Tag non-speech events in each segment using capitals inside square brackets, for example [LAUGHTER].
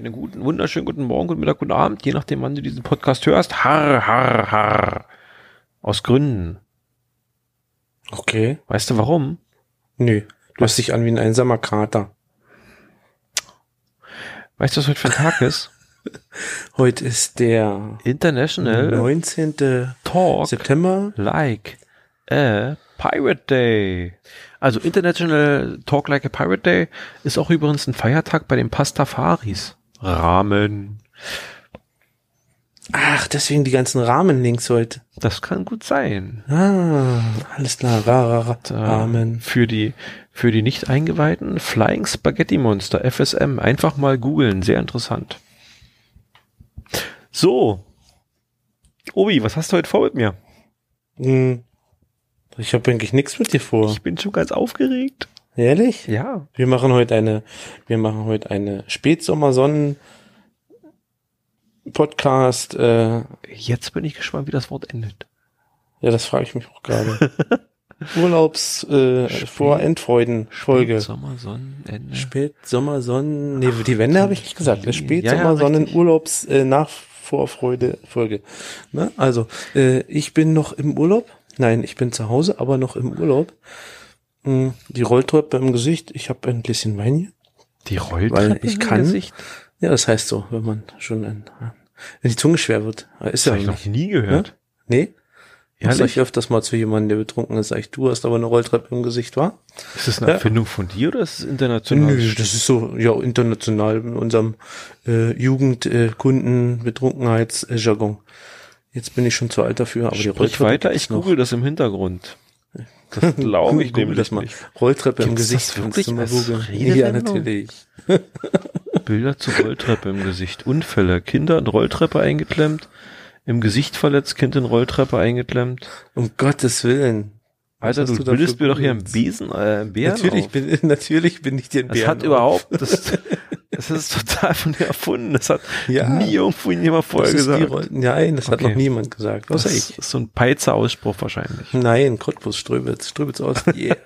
einen guten, wunderschönen guten Morgen, guten Mittag, guten Abend, je nachdem, wann du diesen Podcast hörst. Har, har, har. Aus Gründen. Okay. Weißt du warum? Nö. Du hast dich an wie ein einsamer Kater. Weißt du, was heute für ein Tag ist? [LAUGHS] Heute ist der International 19. Talk September. Like a Pirate Day. Also International Talk Like a Pirate Day ist auch übrigens ein Feiertag bei den Pastafaris. Rahmen. Ach, deswegen die ganzen Rahmenlinks heute. Das kann gut sein. Ah, alles klar. Ra, ra, ra. Rahmen. Für die, für die nicht eingeweihten Flying Spaghetti Monster, FSM. Einfach mal googeln. Sehr interessant. So. Obi, was hast du heute vor mit mir? Hm. Ich habe eigentlich nichts mit dir vor. Ich bin schon ganz aufgeregt. Ehrlich? Ja. Wir machen heute eine, wir machen heute eine Spätsommersonnen Podcast. Äh, Jetzt bin ich gespannt, wie das Wort endet. ja, das frage ich mich auch gerade. [LAUGHS] Urlaubs äh, vor Endfreuden Folge. Sommer, Sonnenende. Spätsommersonnen. Nee, die Wende habe ich nicht gesagt. Ja, ja, Spätsommersonnen richtig. Urlaubs äh, nach Vorfreude Folge. Ne? Also, äh, ich bin noch im Urlaub. Nein, ich bin zu Hause, aber noch im Urlaub. Hm, Die Rolltreppe im Gesicht. Ich habe ein bisschen Wein hier. Die Rolltreppe Weil ich im kann. Gesicht? Ja, das heißt so, wenn man schon ein, wenn die Zunge schwer wird. Ist Das ja habe ich noch nie gehört. Nee? Ja, sag ich öfters mal zu jemandem, der betrunken ist, sag ich, du hast aber eine Rolltreppe im Gesicht, war? Ist das eine Ja. Erfindung von dir oder ist es international? Nö, das ist so, ja, international in unserem äh, Jugendkunden äh, Betrunkenheitsjargon. Jetzt bin ich schon zu alt dafür, aber die Sprich Rolltreppe weiter, ich google das im Hintergrund. Das [LAUGHS] glaube ich nämlich das mal. nicht. Rolltreppe im Gibt's Gesicht. das wirklich du mal googeln. Ja, natürlich. [LAUGHS] Bilder zur Rolltreppe im Gesicht. Unfälle. Kinder in Rolltreppe eingeklemmt. Im Gesicht verletzt, Kind in Rolltreppe eingeklemmt. Um Gottes Willen. Alter, du, du bildest mir doch hier einen? Besen, äh, einen Bären Natürlich auf. bin, [LAUGHS] natürlich bin ich dir ein Das Bären hat auf. überhaupt, das, das ist total von dir erfunden. Das hat Ja. nie irgendwo jemand vorher die gesagt. Roll Nein, das hat Okay. noch niemand gesagt. Außer Das ich. ist so ein Peizer Ausspruch wahrscheinlich. Nein, Cottbus, Ströbitz, Ströbitz aus. [LAUGHS] Yeah.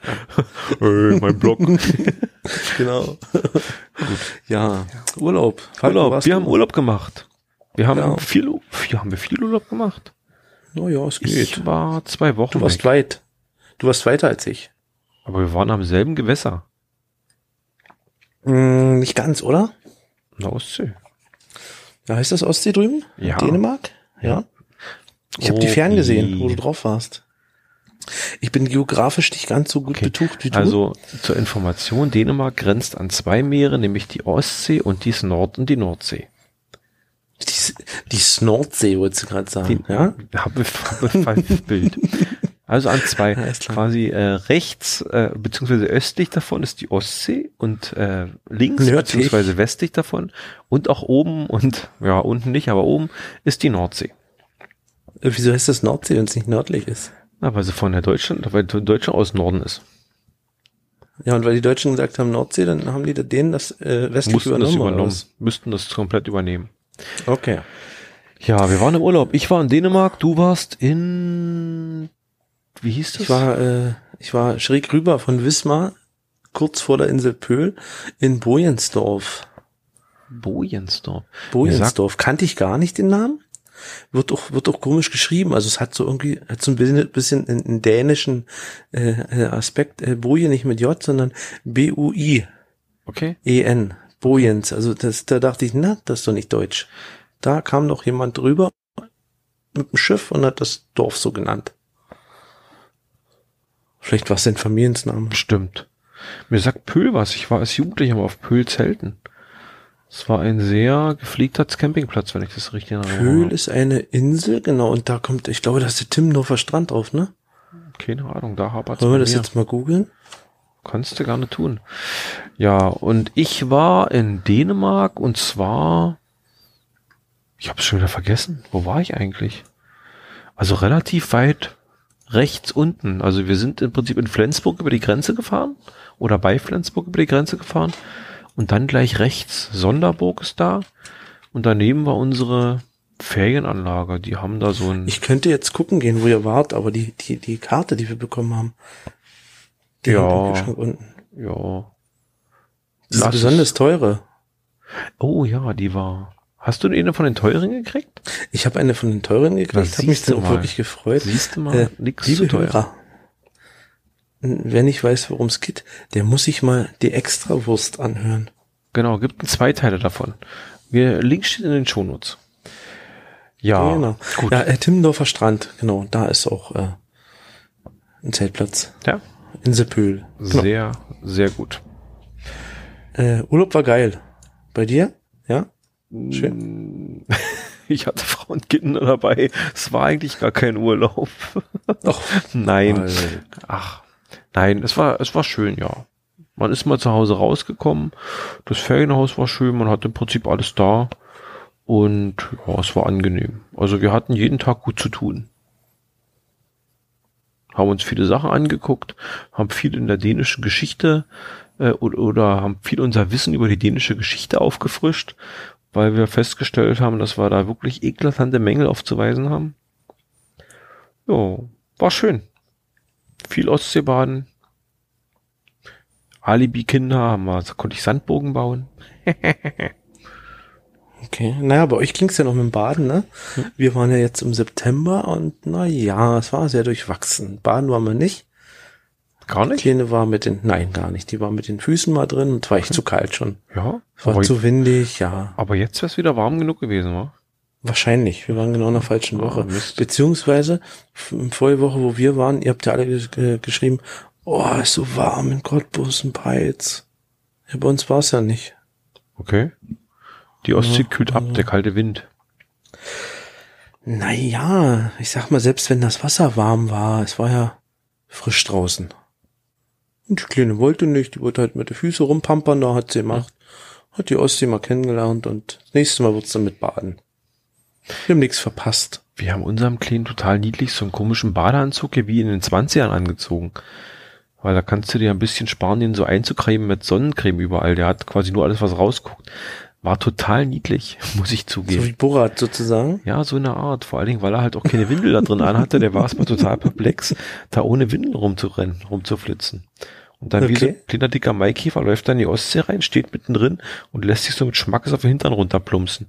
Hey, mein Blog. [LAUGHS] genau. Ja, Urlaub. Falco, Urlaub. warst Wir haben Urlaub gemacht. Wir haben Ja. viel, ja, haben wir viel Urlaub gemacht. Oh ja, es geht. Ich war zwei Wochen du warst weg, weit. Du warst weiter als ich. aber wir waren am selben Gewässer. Hm, nicht ganz, oder? Der Ostsee. Ja, heißt das Ostsee drüben? Ja. Dänemark? Ja. Ich habe die Oh, fern gesehen, wo du drauf warst. Ich bin geografisch nicht ganz so gut Okay. betucht wie du. Also zur Information, Dänemark grenzt an zwei Meere, nämlich die Ostsee und die Nord- und die Nordsee. die, die Snordsee, wolltest du gerade sagen. ja? Habe hab falsches [LAUGHS] Bild. Also an zwei, [LAUGHS] quasi äh, rechts äh, beziehungsweise östlich davon ist die Ostsee und äh, links Nördlich. beziehungsweise westlich davon und auch oben und ja unten nicht, aber oben ist die Nordsee. Äh, Wieso heißt das Nordsee, wenn es nicht nördlich ist? Na, weil sie von der Deutschland, weil Deutschland aus Norden ist. Ja, und weil die Deutschen gesagt haben Nordsee, dann haben die denen das äh, westlich Mussten übernommen. das übernommen, müssten das komplett übernehmen. Okay. Ja, wir waren im Urlaub. Ich war in Dänemark, du warst in wie hieß das? Ich war, äh, ich war schräg rüber von Wismar, kurz vor der Insel Pöhl, in Bojensdorf. Bojensdorf. Bojensdorf. Kannte ich gar nicht den Namen. Wird auch, wird auch komisch geschrieben. Also es hat so irgendwie, hat so ein bisschen, bisschen einen, einen dänischen äh, äh, Aspekt. Äh, Boje nicht mit J, sondern B-U-I. Okay. E-N. Bojens. Also das, da dachte ich, na, das ist doch nicht deutsch. Da kam doch jemand drüber mit dem Schiff und hat das Dorf so genannt. Vielleicht war es ein Familiensname. Bestimmt. Mir sagt Pöhl was. Ich war als Jugendlicher mal auf Pöhl zelten. Es war ein sehr gepflegter Campingplatz, wenn ich das richtig in Erinnerung Pöhl ist eine Insel, genau, und da kommt, ich glaube, da ist der Timmendorfer Strand drauf, ne? Keine Ahnung, da hapert Wollen wir das jetzt mal googeln? Kannst du gerne tun. Ja, und ich war in Dänemark und zwar, ich habe es schon wieder vergessen. Wo war ich eigentlich? Also relativ weit rechts unten. Also wir sind im Prinzip in Flensburg über die Grenze gefahren oder bei Flensburg über die Grenze gefahren und dann gleich rechts Sonderburg ist da und daneben war unsere Ferienanlage. Die haben da so ein Ich könnte jetzt gucken gehen, wo ihr wart, aber die, die, die Karte, die wir bekommen haben, die Ja. Kühlschrank unten. ja eine besonders es. teure. Oh ja, die war. Hast du eine von den teuren gekriegt? Ich habe eine von den teuren gekriegt, habe mich dann auch wirklich gefreut. Siehst du mal, Äh, nix liebe zu. Hörer, wer nicht weiß, worum es geht, der muss sich mal die Extrawurst anhören. Genau, gibt zwei Teile davon. Wir, Link steht in den Shownotes. Ja, genau. gut. Ja, äh, Timmendorfer Strand, genau, da ist auch äh, ein Zeltplatz. Ja, In Seppöhl. Genau. sehr, sehr gut. Äh, Urlaub war geil. Bei dir? Ja? Schön. Ich hatte Frau und Kinder dabei. Es war eigentlich gar kein Urlaub. [LAUGHS] Doch. Nein. Also, Ach, nein, es war, es war schön, ja. Man ist mal zu Hause rausgekommen. Das Ferienhaus war schön. Man hatte im Prinzip alles da. Und ja, es war angenehm. Also wir hatten jeden Tag gut zu tun. Haben uns viele Sachen angeguckt, haben viel in der dänischen Geschichte äh, oder, oder haben viel unser Wissen über die dänische Geschichte aufgefrischt, weil wir festgestellt haben, dass wir da wirklich eklatante Mängel aufzuweisen haben. Ja, war schön. Viel Ostseebaden. Alibi-Kinder haben wir, da konnte ich Sandbogen bauen. [LAUGHS] Okay. Naja, bei euch klingt's ja noch mit dem Baden, ne? Hm. Wir waren ja jetzt im September und na ja, es war sehr durchwachsen. Baden waren wir nicht. Gar Die nicht? Kleine war mit den, nein, gar nicht. Die war mit den Füßen mal drin und war echt zu kalt schon. Ja. Es war zu windig, ja. aber jetzt wäre es wieder warm genug gewesen, wa? Wahrscheinlich. Wir waren genau in der falschen Woche. Mist. Beziehungsweise, vorige Woche, wo wir waren, ihr habt ja alle äh, geschrieben, oh, ist so warm in Cottbus und Peitz. Ja, bei uns war es ja nicht. Okay. Die Ostsee Ja, kühlt ab, also- der kalte Wind. Naja, ich sag mal, selbst wenn das Wasser warm war, es war ja frisch draußen. Und die Kleine wollte nicht, die wollte halt mit den Füßen rumpampern, da hat sie gemacht. Hat die Ostsee mal kennengelernt und das nächste Mal wird's dann mit baden. Wir haben nichts verpasst. Wir haben unserem Kleinen total niedlich so einen komischen Badeanzug hier wie in den 20ern angezogen. Weil da kannst du dir ein bisschen sparen, den so einzucremen mit Sonnencreme überall. Der hat quasi nur alles, was rausguckt. War total niedlich, [LAUGHS] muss ich So zugeben. wie Borat sozusagen. Ja, so eine Art. Vor allen Dingen, weil er halt auch keine Windel da drin anhatte. Der war erstmal total perplex, da ohne Windel rumzurennen, rumzuflitzen. Und dann wie so ein Okay. kleiner dicker Maikäfer läuft dann in die Ostsee rein, steht mittendrin und lässt sich so mit Schmackes auf den Hintern runterplumpsen.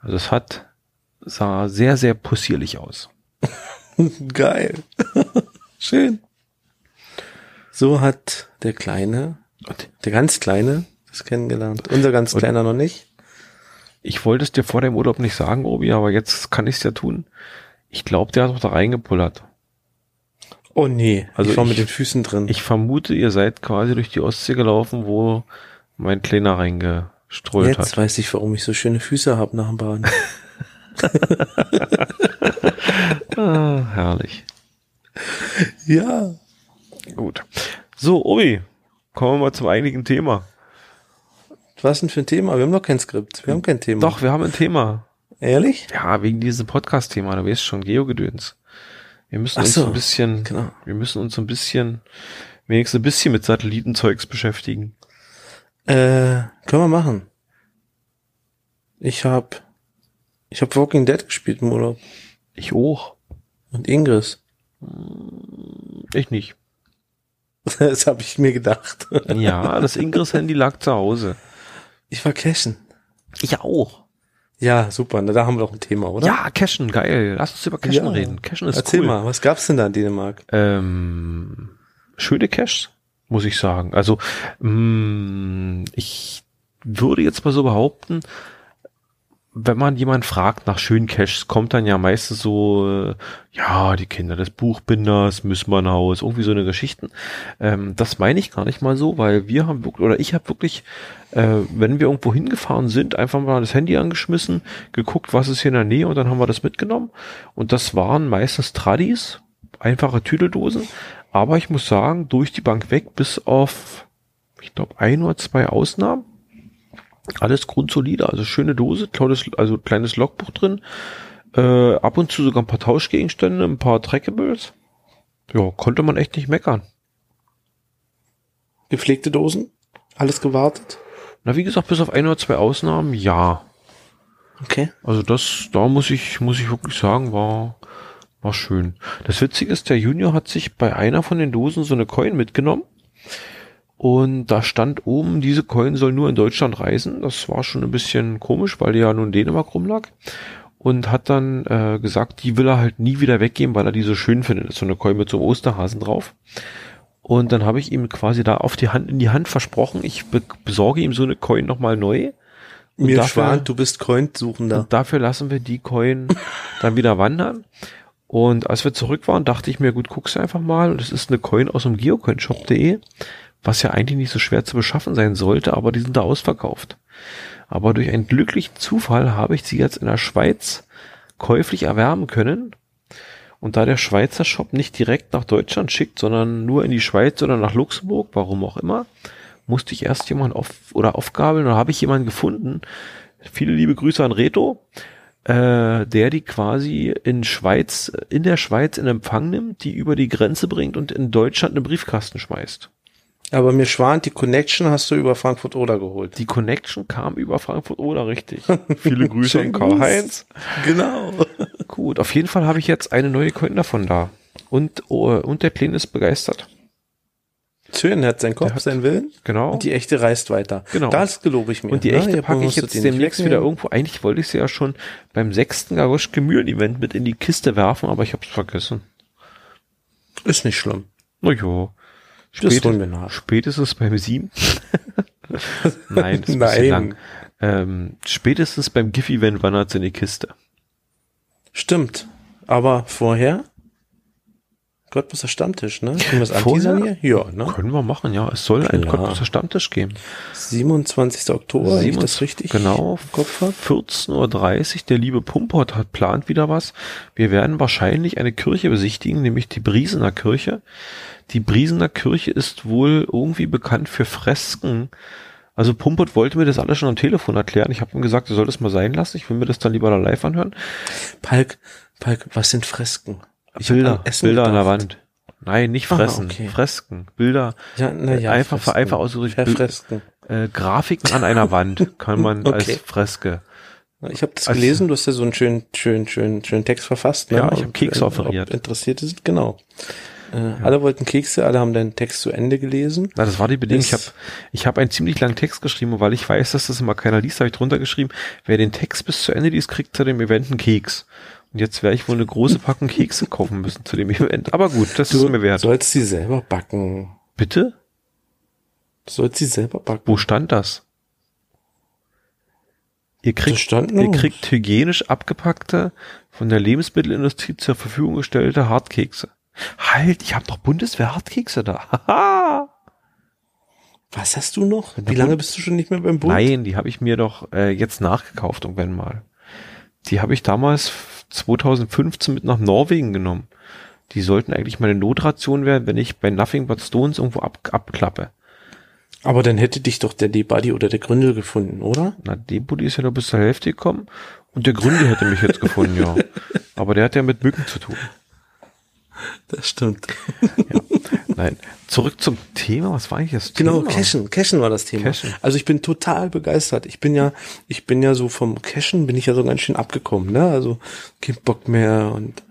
Also es hat, sah sehr, sehr possierlich aus. [LAUGHS] Geil. Schön. So hat der Kleine, der ganz Kleine, das kennengelernt. Unser ganz Und- Kleiner noch nicht. ich wollte es dir vor dem Urlaub nicht sagen, Obi, aber jetzt kann ich es ja tun. Ich glaube, der hat doch da reingepullert. Oh nee, Also ich war ich- mit den Füßen drin. Ich vermute, ihr seid quasi durch die Ostsee gelaufen, wo mein Kleiner reingestrollt Jetzt hat. weiß ich, warum ich so schöne Füße habe nach dem Baden. [LAUGHS] Ah, herrlich. ja. Gut. So, Obi, kommen wir mal zum eigentlichen Thema. Was denn für ein Thema? Wir haben noch kein Skript. Wir haben kein Thema. Doch, wir haben ein Thema. Ehrlich? Ja, wegen diesem Podcast-Thema, du weißt schon, Geogedöns. Wir müssen Ach uns so, ein bisschen, genau. wir müssen uns ein bisschen, wenigstens ein bisschen mit Satellitenzeugs beschäftigen. Äh, können wir machen. Ich hab, ich hab Walking Dead gespielt im Urlaub. Ich auch. Und Ingris. Ich nicht. [LAUGHS] Das habe ich mir gedacht. Ja, das Ingress-Handy lag zu Hause. Ich war cashen. Ich auch. Ja, super. Na, da haben wir doch ein Thema, oder? Ja, Cashen, geil. Lass uns über Cashen Ja. reden. Cashen ist Erzähl cool. mal, was gab's denn da in Dänemark? Ähm, schöne Caches, muss ich sagen. Also, mh, ich würde jetzt mal so behaupten, wenn man jemand fragt nach schönen Caches, kommt dann ja meistens so, äh, ja, die Kinder des Buchbinders, Müssmannhaus, irgendwie so eine Geschichten. Ähm, das meine ich gar nicht mal so, weil wir haben wirklich, oder ich habe wirklich, äh, wenn wir irgendwo hingefahren sind, einfach mal das Handy angeschmissen, geguckt, was ist hier in der Nähe und dann haben wir das mitgenommen. Und das waren meistens Tradis, einfache Tüdeldosen. Aber ich muss sagen, durch die Bank weg, bis auf, ich glaube, ein oder zwei Ausnahmen, alles grundsolide, also schöne Dose, kleines, also kleines Logbuch drin, äh, ab und zu sogar ein paar Tauschgegenstände, ein paar Trackables. Ja, konnte man echt nicht meckern. Gepflegte Dosen? Alles gewartet? Na, wie gesagt, bis auf ein oder zwei Ausnahmen, ja. Okay. Also das, da muss ich, muss ich wirklich sagen, war, war schön. Das Witzige ist, der Junior hat sich bei einer von den Dosen so eine Coin mitgenommen Und da stand oben, diese Coin soll nur in Deutschland reisen. Das war schon ein bisschen komisch, weil die ja nun in Dänemark rumlag. Und hat dann äh, gesagt, die will er halt nie wieder weggeben, weil er die so schön findet. Das ist so eine Coin mit so einem Osterhasen drauf. Und dann habe ich ihm quasi da auf die Hand, in die Hand versprochen, ich be besorge ihm so eine Coin nochmal neu. Und Mir dafür- schwant, du bist Coin-Suchender. und dafür lassen wir die Coin [LAUGHS] dann wieder wandern. Und als wir zurück waren, dachte ich mir, gut, guckst du einfach mal. Und es ist eine Coin aus dem geocoinshop.de, was ja eigentlich nicht so schwer zu beschaffen sein sollte, aber die sind da ausverkauft. Aber durch einen glücklichen Zufall habe ich sie jetzt in der Schweiz käuflich erwerben können. Und da der Schweizer Shop nicht direkt nach Deutschland schickt, sondern nur in die Schweiz oder nach Luxemburg, warum auch immer, musste ich erst jemanden auf oder aufgabeln oder habe ich jemanden gefunden. Viele liebe Grüße an Reto, äh, der die quasi in Schweiz, in der Schweiz in Empfang nimmt, die über die Grenze bringt und in Deutschland einen Briefkasten schmeißt. Aber mir schwant, die Connection hast du über Frankfurt Oder geholt. Die Connection kam über Frankfurt oder richtig. [LAUGHS] Viele Grüße an Karl-Heinz. Genau. Gut, auf jeden Fall habe ich jetzt eine neue Coin davon da. Und, oh, und der Plane ist begeistert. Schön, er hat seinen Kopf, hat- seinen Willen. Genau. Und die echte reist weiter. Genau. Das gelobe ich mir. Und die ne? echte Ihr packe ich jetzt demnächst wieder irgendwo. Eigentlich wollte ich sie ja schon beim sechsten Garoschke Mühlen-Event mit in die Kiste werfen, aber ich habe es vergessen. Ist nicht schlimm. Na jo. Das Spät, spätestens beim sieben. [LAUGHS] Nein, das ist Nein. lang. Ähm, spätestens beim GIF-Event wandert sie in die Kiste. Stimmt. Aber vorher? Der Stammtisch, ne? Können wir es Vorher? anteasern hier? Ja, ne? Können wir machen, ja. Es soll ein. Cottbusser Stammtisch geben. 27. Oktober, wenn ich das 27 richtig genau, im Kopf habe. 14.30 Uhr, der liebe Pumpert hat plant wieder was. Wir werden wahrscheinlich eine Kirche besichtigen, nämlich die Briesener Kirche. Die Briesener Kirche ist wohl irgendwie bekannt für Fresken. Also Pumpert wollte mir das alles schon am Telefon erklären. Ich habe ihm gesagt, er soll das mal sein lassen. Ich will mir das dann lieber da live anhören. Palk, Palk, was sind Fresken? Ich Bilder, an Essen Bilder an der. Wand. Nein, nicht Ah, fressen. okay. Fresken, Bilder. Ja, na ja, einfach, Fresken. einfach ausgedrückt. Äh, Grafiken an einer Wand kann man [LAUGHS] als Okay. Freske. Ich habe das Also- gelesen, du hast ja so einen schönen, schönen, schönen, schönen Text verfasst. Ne? Ja, ich hab Ob- Kekse ob offeriert. Interessiert ist, genau. Äh, Alle wollten Kekse, alle haben deinen Text zu Ende gelesen. Na, das war die Bedingung. Ich habe ich hab einen ziemlich langen Text geschrieben, und weil ich weiß, dass das immer keiner liest, habe ich drunter geschrieben, wer den Text bis zu Ende liest, kriegt zu dem Event einen Keks. Und jetzt werde ich wohl eine große Packung Kekse kaufen müssen zu dem Event. Aber gut, das ist mir wert. sollst sie selber backen. Bitte? Du sollst sie selber backen. Wo stand das? Ihr Das kriegt, stand ihr kriegt hygienisch abgepackte, von der Lebensmittelindustrie zur Verfügung gestellte Hartkekse. Halt, ich habe doch Bundeswehr-Hartkekse da. Haha. Was hast du noch? Wie lange bist du schon nicht mehr beim Bund? Nein, die habe ich mir doch äh, jetzt nachgekauft, irgendwann mal. Die habe ich damals 2015 mit nach Norwegen genommen. Die sollten eigentlich meine Notration werden, wenn ich bei Nothing But Stones irgendwo ab, abklappe. Aber dann hätte dich doch der D-Buddy oder der Gründel gefunden, oder? Na, dem Buddy ist ja noch bis zur Hälfte gekommen und der Gründe hätte mich jetzt gefunden, ja. [LAUGHS] Aber der hat ja mit Mücken zu tun. Das stimmt. Nein, zurück zum Thema. Was war eigentlich das Genau, Thema? Cashen, Cashen war das Thema. Cashen. Also ich bin total begeistert. Ich bin ja, ich bin ja so vom Cashen bin ich ja so ganz schön abgekommen, ne? Also kein Bock mehr und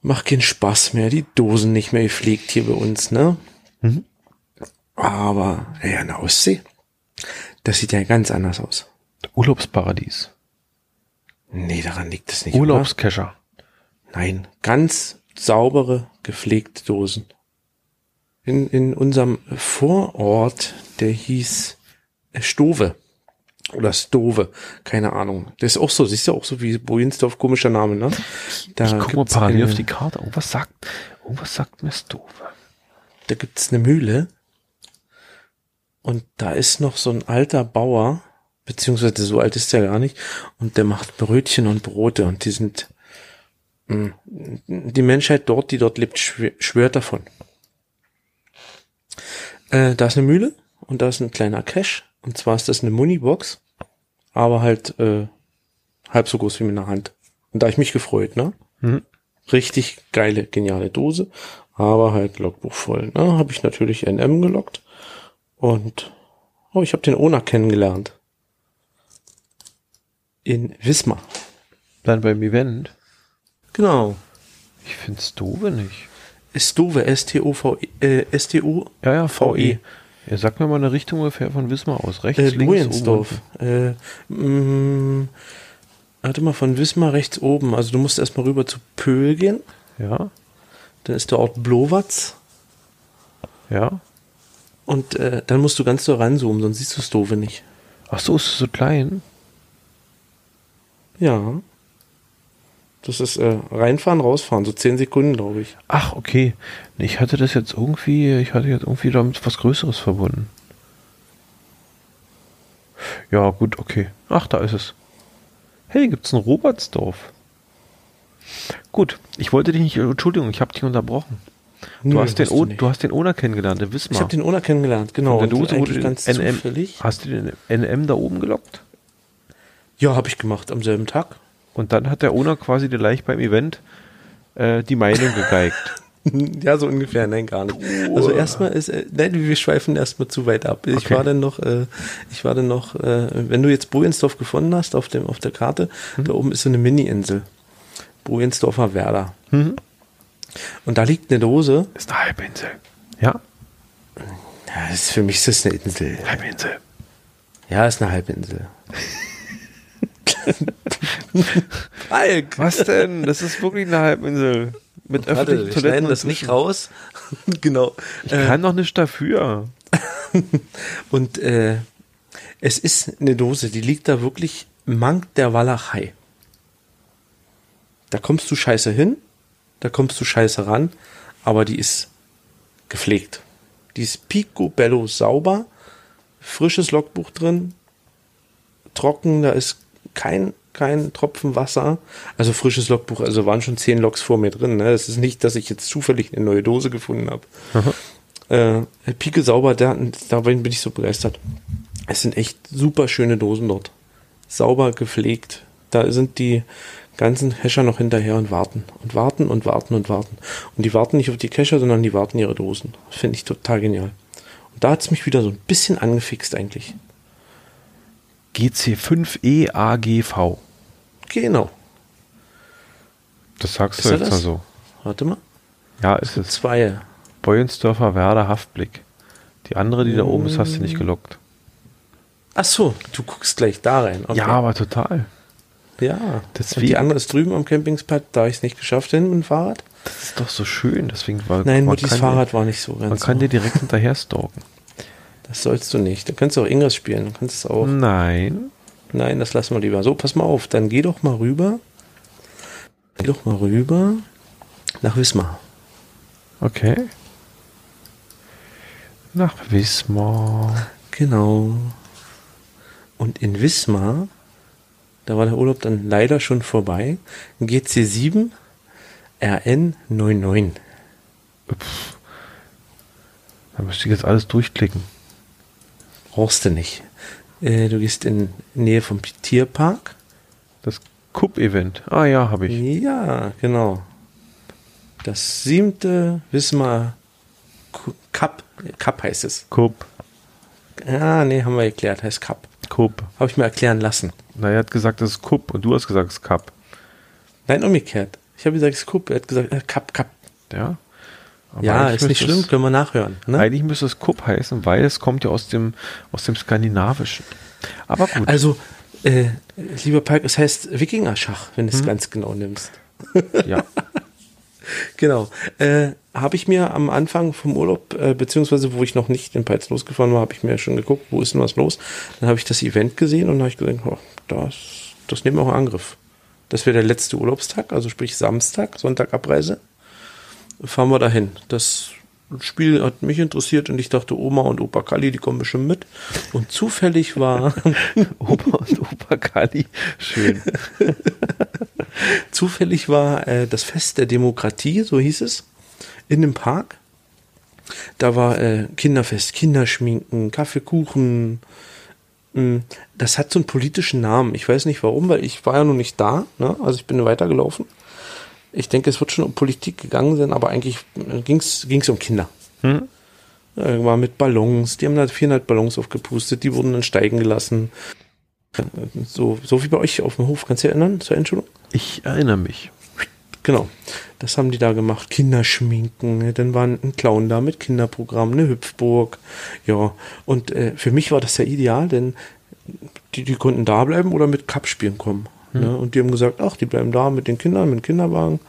macht keinen Spaß mehr. Die Dosen nicht mehr gepflegt hier bei uns, ne? Mhm. Aber ja, eine Ostsee, das sieht ja ganz anders aus. Urlaubsparadies. Nee, daran liegt es nicht. Oder? Urlaubscacher. Nein, ganz saubere, gepflegte Dosen. In, in unserem Vorort, der hieß äh, Stove. Oder Stove, keine Ahnung. Der ist auch so, siehst du auch so wie Bojinsdorf, komischer Name, ne? Da Ich guck mal parallel eine, auf die Karte. Irgendwas sagt, irgendwas sagt mir Stove. Da gibt's eine Mühle. Und da ist noch so ein alter Bauer, beziehungsweise so alt ist der gar nicht, und der macht Brötchen und Brote und die sind, mh, die Menschheit dort, die dort lebt, schwör- schwört davon. Äh, da ist eine Mühle und da ist ein kleiner Cache, und zwar ist das eine Munibox, aber halt äh, halb so groß wie meine Hand. Und da ich mich gefreut, ne? Mhm. Richtig geile, geniale Dose, aber halt Logbuch voll. Ne? Habe ich natürlich NM gelockt und oh, ich habe den Owner kennengelernt. In Wismar. Dann beim Event. Genau. Ich finde Stove nicht. Stove, S-T-O-V, äh, S-T-O, Ja, ja, VE. Ja, sag mir mal eine Richtung ungefähr von Wismar aus. Rechts, Äh, links, Bohensdorf. oben, Äh, mh, warte mal, von Wismar rechts oben. Also du musst erstmal rüber zu Pöhl gehen. Ja, Dann ist der Ort Blowatz. ja. Und äh, dann musst du ganz so ranzoomen, sonst siehst du Doofe nicht. Ach so, ist es so klein? Ja. Das ist äh, reinfahren, rausfahren, so 10 Sekunden, glaube ich. Ach, okay. Ich hatte das jetzt irgendwie, ich hatte jetzt irgendwie damit was Größeres verbunden. Ja, gut, okay. Ach, da ist es. Hey, gibt's ein Robertsdorf? Gut, ich wollte dich nicht, Entschuldigung, ich habe dich unterbrochen. Du, Nö, hast den o, du du hast den Owner kennengelernt, der Wismar. Ich habe den Owner kennengelernt, genau. Und der Dose wurde ganz NM, zufällig. Hast du den NM da oben gelockt? Ja, habe ich gemacht am selben Tag. Und dann hat der Owner quasi gleich beim Event äh, die Meinung gegeigt. [LAUGHS] Ja, so ungefähr, nein, gar nicht. Also erstmal ist, äh, nein, wir schweifen erstmal zu weit ab. Ich Okay. war dann noch, äh, ich war dann noch, äh, wenn du jetzt Bohensdorf gefunden hast auf dem, auf der Karte, da oben ist so eine Mini-Insel. Bohensdorfer Werder. Mhm. Und da liegt eine Dose. Ist eine Halbinsel. Ja? Ja, ist für mich ist das eine Insel. Halbinsel. Ja, ist eine Halbinsel. [LAUGHS] [LAUGHS] Falk! Was denn? Das ist wirklich eine Halbinsel. Mit Warte, öffentlichen wir Toiletten. das nicht raus. [LAUGHS] genau. Ich kann doch nicht dafür. [LAUGHS] Und äh, es ist eine Dose, die liegt da wirklich mank der Walachei. Da kommst du scheiße hin, da kommst du scheiße ran, aber die ist gepflegt. Die ist picobello sauber, frisches Logbuch drin, trocken, da ist kein, kein Tropfen Wasser. Also frisches Logbuch, also waren schon zehn Logs vor mir drin. Ne? Es ist nicht, dass ich jetzt zufällig eine neue Dose gefunden habe. Äh, Pike sauber, da, da bin ich so begeistert. Es sind echt super schöne Dosen dort. Sauber gepflegt. Da sind die ganzen Häscher noch hinterher und warten und warten und warten und warten. Und die warten nicht auf die Kescher, sondern die warten ihre Dosen. Das finde ich total genial. Und da hat es mich wieder so ein bisschen angefixt eigentlich. GC5EAGV. Genau. Das sagst Ist du jetzt mal so. Warte mal. Ja, ist es. Zwei. Boyensdorfer Werder Haftblick. Die andere, die da oben ist, hast du nicht gelockt. Ach so, du guckst gleich da rein. Okay. Ja, aber total. ja. Deswegen- Und die andere ist drüben am Campingspot, da ich es nicht geschafft hin mit dem Fahrrad. Das ist doch so schön. Deswegen war Nein, Muttis Fahrrad war nicht so Dir, man ganz kann so. dir direkt hinterher stalken. [LAUGHS] Das sollst du nicht. Da kannst du auch Ingress spielen. Du kannst es auch. Nein. Nein, das lassen wir lieber. So, pass mal auf. Dann geh doch mal rüber. Geh doch mal rüber nach Wismar. Okay. Nach Wismar. Genau. Und in Wismar, da war der Urlaub dann leider schon vorbei. GC7 RN99. Da müsste ich jetzt alles durchklicken. Brauchst du nicht. Äh, du gehst in Nähe vom Tierpark. Das Cup-Event. Ah ja, habe ich. Ja, genau. Das siebte Wismar Cup. Cup heißt es. Cup. Ah, nee, haben wir geklärt. Heißt Cup. Cup. Habe ich mir erklären lassen. Na, er hat gesagt, das ist Cup und du hast gesagt, es ist Cup. Nein, umgekehrt. Ich habe gesagt, es ist Cup. Er hat gesagt, äh, Cup, Cup. Ja. Aber Ja, ist nicht schlimm. Es, Können wir nachhören. Ne? Eigentlich müsste es Cup heißen, weil es kommt ja aus dem, aus dem Skandinavischen. Aber gut. Also, äh, lieber Palk, es heißt Wikingerschach, wenn du es ganz genau nimmst. ja. [LAUGHS] Genau. Äh, habe ich mir am Anfang vom Urlaub, äh, beziehungsweise wo ich noch nicht in Peitz losgefahren war, habe ich mir schon geguckt, wo ist denn was los. Dann habe ich das Event gesehen und habe ich gesagt, oh, das, das nehmen wir auch in Angriff. Das wäre der letzte Urlaubstag, also sprich Samstag, Sonntag Abreise. Fahren wir dahin. Das Spiel hat mich interessiert und ich dachte, Oma und Opa Kali, die kommen bestimmt mit. Und zufällig war, [LAUGHS] Opa und Opa Kali. Schön. [LAUGHS] zufällig war äh, das Fest der Demokratie, so hieß es, in dem Park. Da war äh, Kinderfest, Kinderschminken, Kaffeekuchen. Mm, Das hat so einen politischen Namen. Ich weiß nicht warum, weil ich war ja noch nicht da. Ne? Also ich bin weitergelaufen. Ich denke, es wird schon um Politik gegangen sein, aber eigentlich ging es um Kinder. Hm? Ja, war mit Ballons. Die haben da 400 Ballons aufgepustet. Die wurden dann steigen gelassen. So, so wie bei euch auf dem Hof. Kannst du dich erinnern zur Entschuldigung? Ich erinnere mich. Genau. Das haben die da gemacht. Kinderschminken. Dann war ein Clown da mit Kinderprogramm, eine Hüpfburg. Ja, und äh, für mich war das ja ideal, denn die, die konnten da bleiben oder mit Cup spielen kommen. Ne? Und die haben gesagt, ach, die bleiben da mit den Kindern, mit dem Kinderwagen.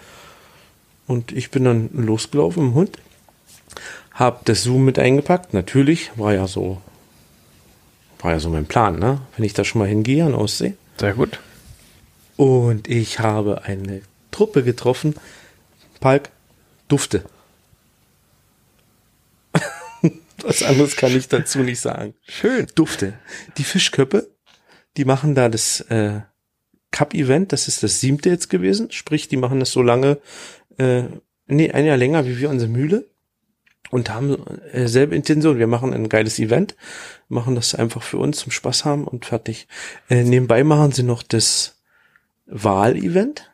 Und ich bin dann losgelaufen im Hund, hab das Zoom mit eingepackt. Natürlich war ja so, war ja so mein Plan, ne? Wenn ich da schon mal hingehe an Ostsee. Sehr gut. Und ich habe eine Truppe getroffen. Palk, Dufte. [LAUGHS] Was anderes kann ich dazu nicht sagen. Schön. Dufte. Die Fischköppe, die machen da das äh, Cup-Event, das ist das siebte jetzt gewesen. Sprich, die machen das so lange, äh, nee, ein Jahr länger wie wir unsere Mühle und haben äh, selbe Intention. Wir machen ein geiles Event, machen das einfach für uns zum Spaß haben und fertig. Äh, nebenbei machen sie noch das Wahl-Event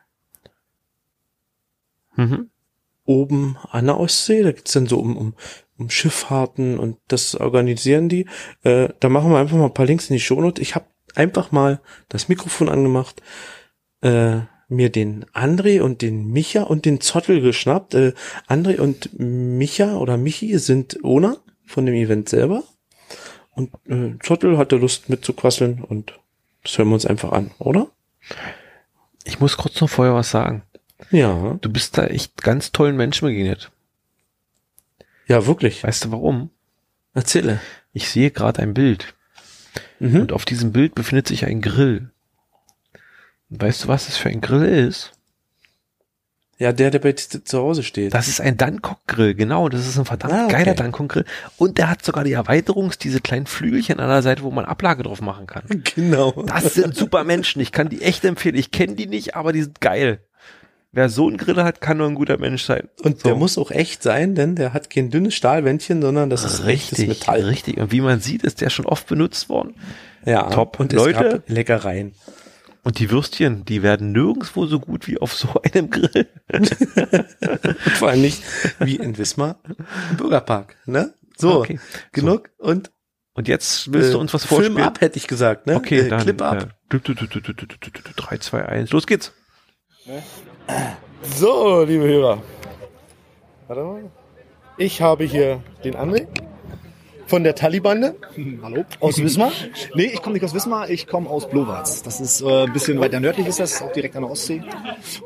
Mhm. oben an der Ostsee. Da geht's dann so um, um, um Schifffahrten und das organisieren die. Äh, da machen wir einfach mal ein paar Links in die Shownote. Ich habe einfach mal das Mikrofon angemacht, äh, mir den André und den Micha und den Zottel geschnappt. Äh, André und Micha oder Michi sind Owner von dem Event selber. Und äh, Zottel hatte Lust mitzuquasseln und das hören wir uns einfach an, oder? Ich muss kurz noch vorher was sagen. Ja. Du bist da echt ganz tollen Menschen begegnet. Ja, wirklich. Weißt du warum? Erzähle. Ich sehe gerade ein Bild. Mhm. Und auf diesem Bild befindet sich ein Grill. Und weißt du, was das für ein Grill ist? Ja, der, der bei dir zu Hause steht. Das ist ein Dancock-Grill, genau. Das ist ein verdammt Ah, okay. geiler Dancock-Grill. Und der hat sogar die Erweiterung, diese kleinen Flügelchen an der Seite, wo man Ablage drauf machen kann. [LAUGHS] Genau. Das sind super Menschen. Ich kann die echt empfehlen. Ich kenne die nicht, aber die sind geil. Wer so einen Grill hat, kann nur ein guter Mensch sein. Und so. der muss auch echt sein, denn der hat kein dünnes Stahlwändchen, sondern das ist richtig, echtes Metall. Richtig. Und wie man sieht, ist der schon oft benutzt worden. Ja. Top. Und Leute, Leckereien. Und die Würstchen, die werden nirgendwo so gut wie auf so einem Grill. vor allem nicht wie in Wismar im Bürgerpark, ne? So, okay. genug so. und und jetzt willst äh, du uns was vorstellen? Film ab, hätte ich gesagt, ne? Okay, äh, dann, Clip ab. Äh, 3, 2, 1, los geht's. So, liebe Hörer. Warte mal. Ich habe hier den André von der Taliban [LAUGHS] Hallo? aus Wismar. [LAUGHS] Nee, ich komme nicht aus Wismar, ich komme aus Blowatz. Das ist äh, ein bisschen weiter nördlich ist das, auch direkt an der Ostsee.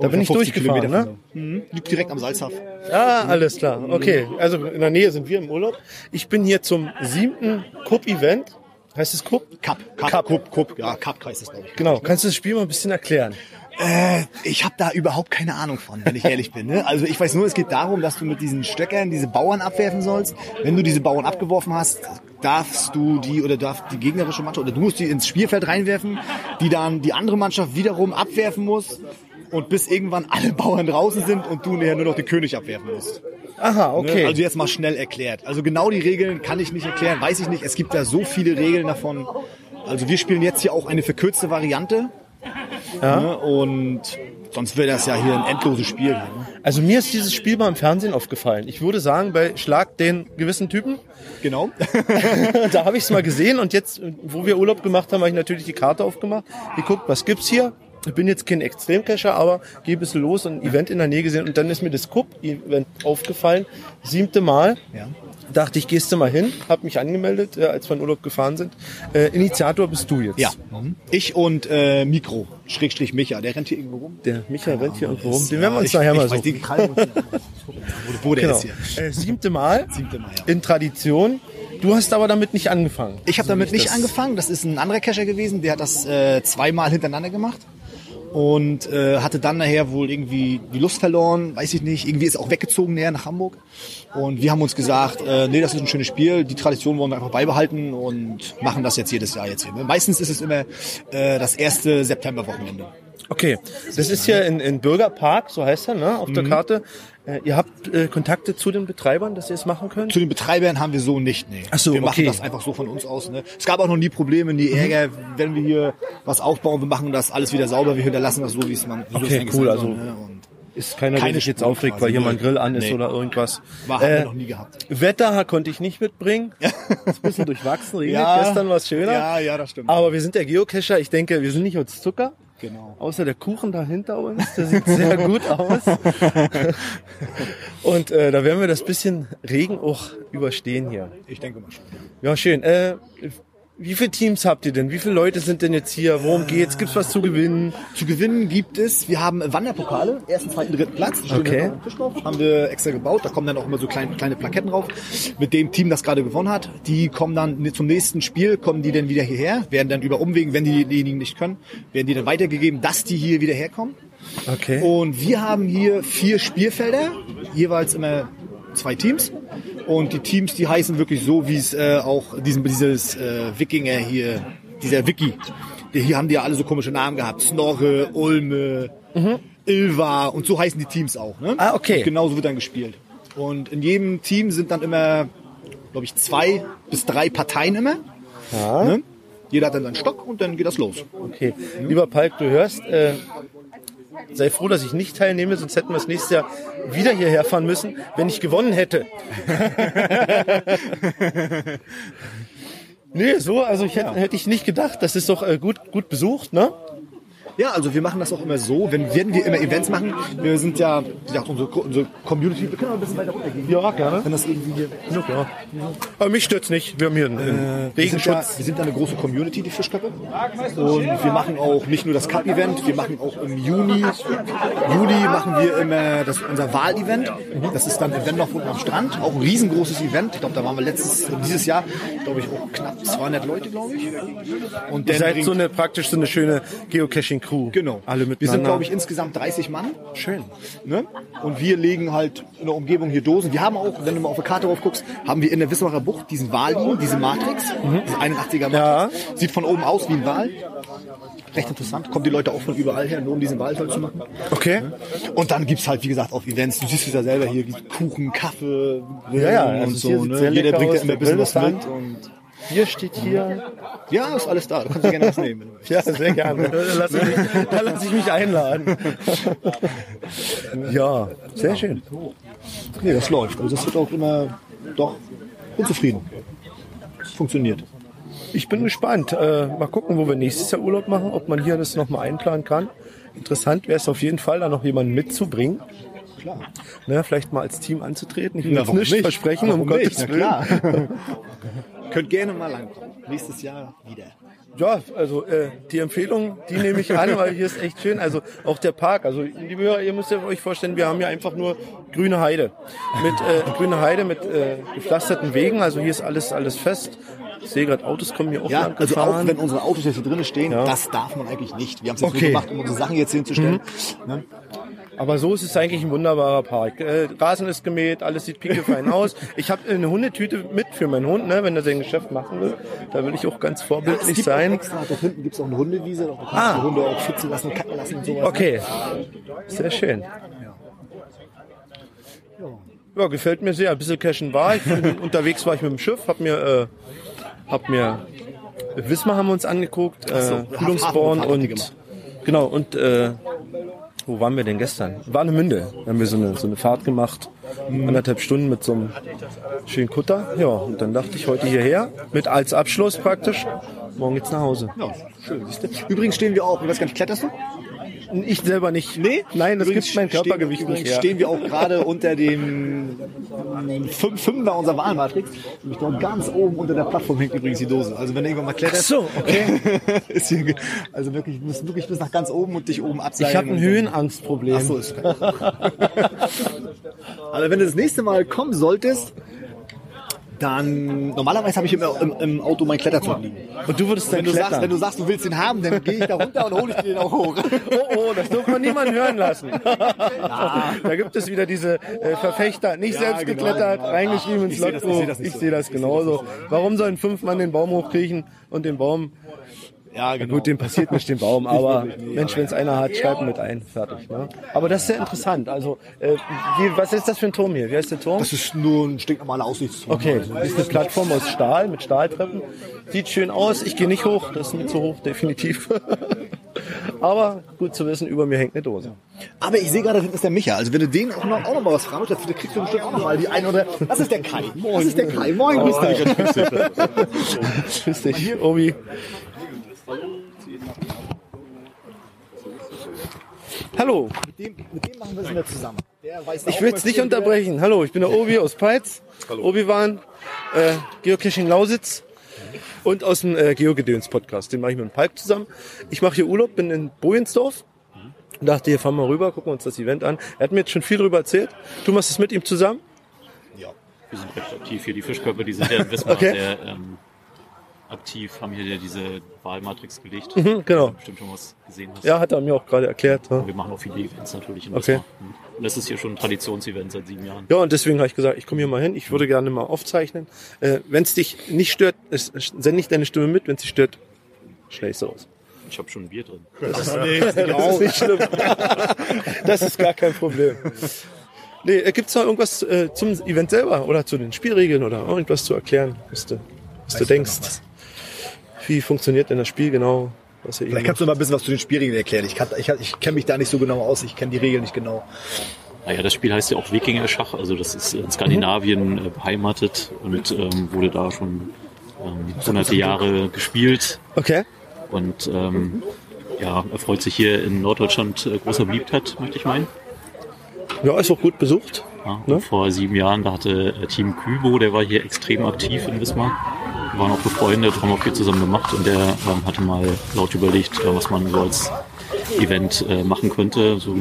Da bin ich durchgefahren, ne? Mhm. Liegt direkt am Salzhafen. Ja, alles klar. Okay, also in der Nähe sind wir im Urlaub. Ich bin hier zum siebten Cup-Event. Heißt es Cup? Cup, Cup, Cup, Cup. Ja, Cup heißt das, glaube ich. Genau. Kannst du das Spiel mal ein bisschen erklären? Äh, ich habe da überhaupt keine Ahnung von, wenn ich ehrlich bin. Ne? Also ich weiß nur, es geht darum, dass du mit diesen Stöckern diese Bauern abwerfen sollst. Wenn du diese Bauern abgeworfen hast, darfst du die oder darf die gegnerische Mannschaft oder du musst die ins Spielfeld reinwerfen, die dann die andere Mannschaft wiederum abwerfen muss. Und bis irgendwann alle Bauern draußen sind und du nachher nur noch den König abwerfen musst. Aha, Ne? okay. Also jetzt mal schnell erklärt. Also genau die Regeln kann ich nicht erklären, weiß ich nicht. Es gibt da so viele Regeln davon. Also wir spielen jetzt hier auch eine verkürzte Variante. Ne? Und sonst wäre das ja hier ein endloses Spiel. Ne? Also mir ist dieses Spiel mal im Fernsehen aufgefallen. Ich würde sagen, bei Schlag den gewissen Typen, Genau. [LAUGHS] [LAUGHS] da habe ich es mal gesehen und jetzt, wo wir Urlaub gemacht haben, habe ich natürlich die Karte aufgemacht, geguckt, was gibt's hier. Ich bin jetzt kein Extremcacher, aber gehe ein bisschen los und ein Event in der Nähe gesehen und dann ist mir das Cup-Event aufgefallen. Siebte Mal. ja. Dachte ich, gehst du mal hin, habe mich angemeldet, äh, als wir in Urlaub gefahren sind. Äh, Initiator bist du jetzt. ja. Ich und äh, Mikro, Schrägstrich Micha, der rennt hier irgendwo rum. Der Michael rennt hier irgendwo rum. Den werden wir uns nachher mal suchen. den Wo, der Genau. ist hier. Äh, siebte Mal. Siebte Mal, ja. In Tradition. Du hast aber damit nicht angefangen. Ich habe So damit nicht angefangen. Das ist ein anderer Cacher gewesen, der hat das äh, zweimal hintereinander gemacht und äh, hatte dann nachher wohl irgendwie die Lust verloren, weiß ich nicht. Irgendwie ist auch weggezogen näher nach Hamburg. Und wir haben uns gesagt, äh, nee, das ist ein schönes Spiel, die Tradition wollen wir einfach beibehalten und machen das jetzt jedes Jahr jetzt hier. ne? Meistens ist es immer äh, das erste Septemberwochenende. Okay, das ist hier in, in Bürgerpark, so heißt er, ne, auf Mhm. der Karte. Äh, ihr habt äh, Kontakte zu den Betreibern, dass ihr es machen könnt? Zu den Betreibern haben wir so nicht, nee. Ach so, wir machen okay. das einfach so von uns aus. Ne? Es gab auch noch nie Probleme, nie Ärger, wenn wir hier was aufbauen, wir machen das alles wieder sauber, wir hinterlassen das so, wie es man wie Okay, cool, also- ne? Ist keiner, Keine der sich jetzt aufregt, weil hier mal ein null. Grill an ist Nee. oder irgendwas. war, haben wir Äh, noch nie gehabt. Wetter konnte ich nicht mitbringen. Ist ein bisschen durchwachsen, [LAUGHS] regnet. Ja. Gestern war es schöner. Ja, ja, das stimmt. Aber wir sind der Geocacher. Ich denke, wir sind nicht uns Zucker. Genau. Außer der Kuchen da hinter uns, der sieht sehr gut aus. Und äh, da werden wir das bisschen Regen auch überstehen hier. Ich denke mal schon. Ja, schön. Äh, wie viele Teams habt ihr denn? Wie viele Leute sind denn jetzt hier? Worum geht's? Gibt's was zu gewinnen? Zu gewinnen gibt es, wir haben Wanderpokale, ersten, zweiten, dritten Platz. Okay. drauf. Haben wir extra gebaut. Da kommen dann auch immer so kleine, kleine Plaketten drauf. Mit dem Team, das gerade gewonnen hat. Die kommen dann zum nächsten Spiel, kommen die dann wieder hierher, werden dann über Umwegen, wenn die diejenigen nicht können, werden die dann weitergegeben, dass die hier wieder herkommen. Okay. Und wir haben hier vier Spielfelder, jeweils immer zwei Teams. Und die Teams, die heißen wirklich so, wie es äh, auch diesen, dieses äh, Wikinger hier, dieser Wiki. Die, hier haben die ja alle so komische Namen gehabt. Snorre, Ulme, Ilva und so heißen die Teams auch. Ne? Ah, okay. Und genauso wird dann gespielt. Und in jedem Team sind dann immer, glaube ich, zwei bis drei Parteien immer. Ja. Ne? Jeder hat dann seinen Stock und dann geht das los. Okay. Lieber Palk, du hörst, äh, sei froh, dass ich nicht teilnehme, sonst hätten wir das nächste Jahr wieder hierher fahren müssen, wenn ich gewonnen hätte. [LAUGHS] nee, so, also ich hätte, hätte ich nicht gedacht. Das ist doch äh, gut, gut besucht, ne? Ja, also wir machen das auch immer so, wenn, wenn wir immer Events machen, wir sind ja, gesagt, unsere, unsere Community, wir können auch ein bisschen weiter runtergehen. Ja, gerne. Wenn das irgendwie hier, genug, ja. Aber mich stört's nicht. Wir haben hier einen, einen Wir sind, ja, Regenschutz. wir sind ja eine große Community, die Fischköppe. Und wir machen auch nicht nur das Cup-Event, wir machen auch im Juni, Juli machen wir immer das, unser Wahlevent. Das ist dann Event noch unten am Strand, auch ein riesengroßes Event. Ich glaube, da waren wir letztes, dieses Jahr, glaube ich, auch knapp 200 Leute, glaube ich. Und Ihr seid so eine praktisch so eine schöne Geocaching-Crew. Genau. Alle wir miteinander. sind, glaube ich, insgesamt 30 Mann. Schön. Ne? Und wir legen halt in der Umgebung hier Dosen. Wir haben auch, wenn du mal auf der Karte drauf guckst, haben wir in der Wismarer Bucht diesen Walliegen, diese Matrix, diese 81er Matrix. Sieht von oben aus wie ein Wal. Recht interessant. Kommen die Leute auch von überall her, nur um diesen Wal voll zu machen. Okay. Und dann gibt's halt, wie gesagt, auf Events, du siehst es ja selber hier, Kuchen, Kaffee, Ja, ja, und also so. Ne? Jeder bringt ja immer ein bisschen was mit. Und Hier steht hier. ja, ist alles da. Du kannst dir gerne was nehmen. wenn du willst. Ja, sehr gerne. [LAUGHS] Da lasse ich, mich- da lass ich mich einladen. Ja, sehr schön. Nee, das läuft. Also das wird auch immer, doch, bin zufrieden. Funktioniert. Ich bin gespannt. Äh, mal gucken, wo wir nächstes Jahr Urlaub machen, ob man hier das nochmal einplanen kann. Interessant wäre es auf jeden Fall, da noch jemanden mitzubringen. Klar. Ne, vielleicht mal als Team anzutreten. Ich will Na, jetzt nicht nicht? versprechen, um Gottes Willen. [LAUGHS] Könnt gerne mal langkommen. Nächstes Jahr wieder. Ja, also äh, die Empfehlung, die nehme ich an, weil hier ist echt schön. Also auch der Park. Also liebe Hörer, ihr müsst ja euch vorstellen, wir haben hier einfach nur grüne Heide. Mit äh, grüne Heide mit äh, gepflasterten Wegen. Also hier ist alles alles fest. Ich sehe gerade Autos kommen hier auch Ja, lang also auch gefahren. wenn unsere Autos jetzt hier drinnen stehen, Ja. das darf man eigentlich nicht. Wir haben es jetzt Okay. Mhm. gemacht, um unsere Sachen jetzt hinzustellen. Ne? Aber so ist es eigentlich ein wunderbarer Park. Äh, Rasen ist gemäht, alles sieht piekefein [LAUGHS] aus. Ich habe eine Hundetüte mit für meinen Hund, ne, wenn er sein Geschäft machen will. Da will ich auch ganz vorbildlich auch sein. extra, dort hinten gibt es auch eine Hundewiese, da kannst Ah. du die Hunde auch schützen lassen und kacken lassen und sowas. Okay, sehr schön. Ja, gefällt mir sehr. Ein bisschen cashen war ich. Bin, [LAUGHS] unterwegs war ich mit dem Schiff, hab mir, äh, hab mir Wismar haben wir uns angeguckt, äh, so, Kühlungsborn und gemacht. genau und äh, wo waren wir denn gestern? Warnemünde. Da haben wir so eine, so eine Fahrt gemacht, anderthalb Stunden mit so einem schönen Kutter. Ja, und dann dachte ich heute hierher mit als Abschluss praktisch. Morgen geht's nach Hause. Ja, schön. Übrigens stehen wir auch, ich weiß gar nicht, kletterst du? Ich selber nicht. Nee? Nein, das Übrigens gibt mein Körpergewicht stehen, nicht her. stehen wir auch gerade unter dem fünf, Fünfer unserer Wahlmatrix. Nämlich dort ganz oben unter der Plattform hängt übrigens die Dose. Also wenn du irgendwann mal kletterst. Ach so, okay. [LAUGHS] ist hier, also wirklich, du musst wirklich bis nach ganz oben und dich oben abseilen. Ich habe ein Höhenangstproblem. Ach so, ist [LAUGHS] Also wenn du das nächste Mal kommen solltest, dann normalerweise habe ich immer im, im Auto mein Kletterzeug liegen. Und du würdest dann Wenn du, klettern. sagst, wenn du sagst, du willst den haben, dann gehe ich da runter und hole ich den auch hoch. [LAUGHS] oh, oh, das darf man niemand hören lassen. [LAUGHS] Da gibt es wieder diese äh, Verfechter, nicht Ja, selbst genau, geklettert, genau. reingeschrieben ins Ich seh das- ich Logbuch. seh das sehe das seh genauso. Warum sollen fünf Mann den Baum hochkriechen und den Baum, Ja, genau. gut, dem passiert nicht den Baum, [LAUGHS] aber nee, Mensch, wenn es einer hat, schreib mit ein, fertig. Ne? Aber das ist sehr interessant. Also, äh, wie, was ist das für ein Turm hier? Wie heißt der Turm? Das ist nur ein stinknormaler Aussichtsturm. Okay, das ist eine Plattform aus Stahl mit Stahltreppen. Sieht schön aus. Ich gehe nicht hoch, das ist mir zu hoch, definitiv. [LAUGHS] Aber gut zu wissen, über mir hängt eine Dose. Aber ich sehe gerade, das ist der Micha. Also wenn du den auch noch, auch noch mal was fragen dann kriegst du bestimmt auch noch mal die ein oder... Das ist der Kai. Das ist der Kai. Moin, [LAUGHS] grüß dich. Grüß dich, Obi. Hallo, Mit dem, mit dem machen wir es wieder zusammen. Der weiß ich will es nicht unterbrechen. Hallo, ich bin der Obi aus Peitz. Obi-Wan, äh, Geocaching Lausitz und aus dem äh, Geogedöns-Podcast. Den mache ich mit dem Palk zusammen. Ich mache hier Urlaub, bin in Bojensdorf. Dachte, hier fahren wir rüber, gucken wir uns das Event an. Er hat mir jetzt schon viel drüber erzählt. Du machst es mit ihm zusammen? Wir sind recht aktiv hier. Die Fischkörper, die sind ja in Wismar Okay. sehr ähm, aktiv, haben hier diese Wahlmatrix gelegt. Mhm, genau. Bestimmt schon was gesehen hast. Ja, hat er mir auch gerade erklärt. Ja. Wir machen auch viele Events natürlich in Okay. Mhm. Und das ist hier schon ein Traditionsevent seit sieben Jahren. Ja, und deswegen habe ich gesagt, ich komme hier mal hin. Ich würde gerne mal aufzeichnen. Äh, wenn es dich nicht stört, es, send nicht deine Stimme mit. Wenn es dich stört, schlägst du raus. Ich habe schon ein Bier drin. Das ist nicht schlimm. das ist gar kein Problem. Nee, äh, gibt's noch irgendwas äh, zum Event selber oder zu den Spielregeln oder irgendwas zu erklären, was du, was du denkst? Wie funktioniert denn das Spiel genau? Was ihr Vielleicht kannst du mal ein bisschen was zu den Spielregeln erklären. Ich, kann- ich, ich kenne mich da nicht so genau aus. Ich kenne die Regeln nicht genau. Naja, das Spiel heißt ja auch Wikinger-Schach, also das ist in Skandinavien äh, beheimatet und ähm, wurde da schon ähm, hunderte Jahre gespielt Okay. und ähm, ja, erfreut sich hier in Norddeutschland äh, großer Beliebtheit, möchte ich meinen. Ja, ist auch gut besucht. Ja, Ne? Vor sieben Jahren, da hatte äh, Team Kübo, der war hier extrem aktiv in Wismar. Wir waren auch befreundet, haben auch viel zusammen gemacht und der ähm, hatte mal laut überlegt, äh, was man so als Event äh, machen könnte, so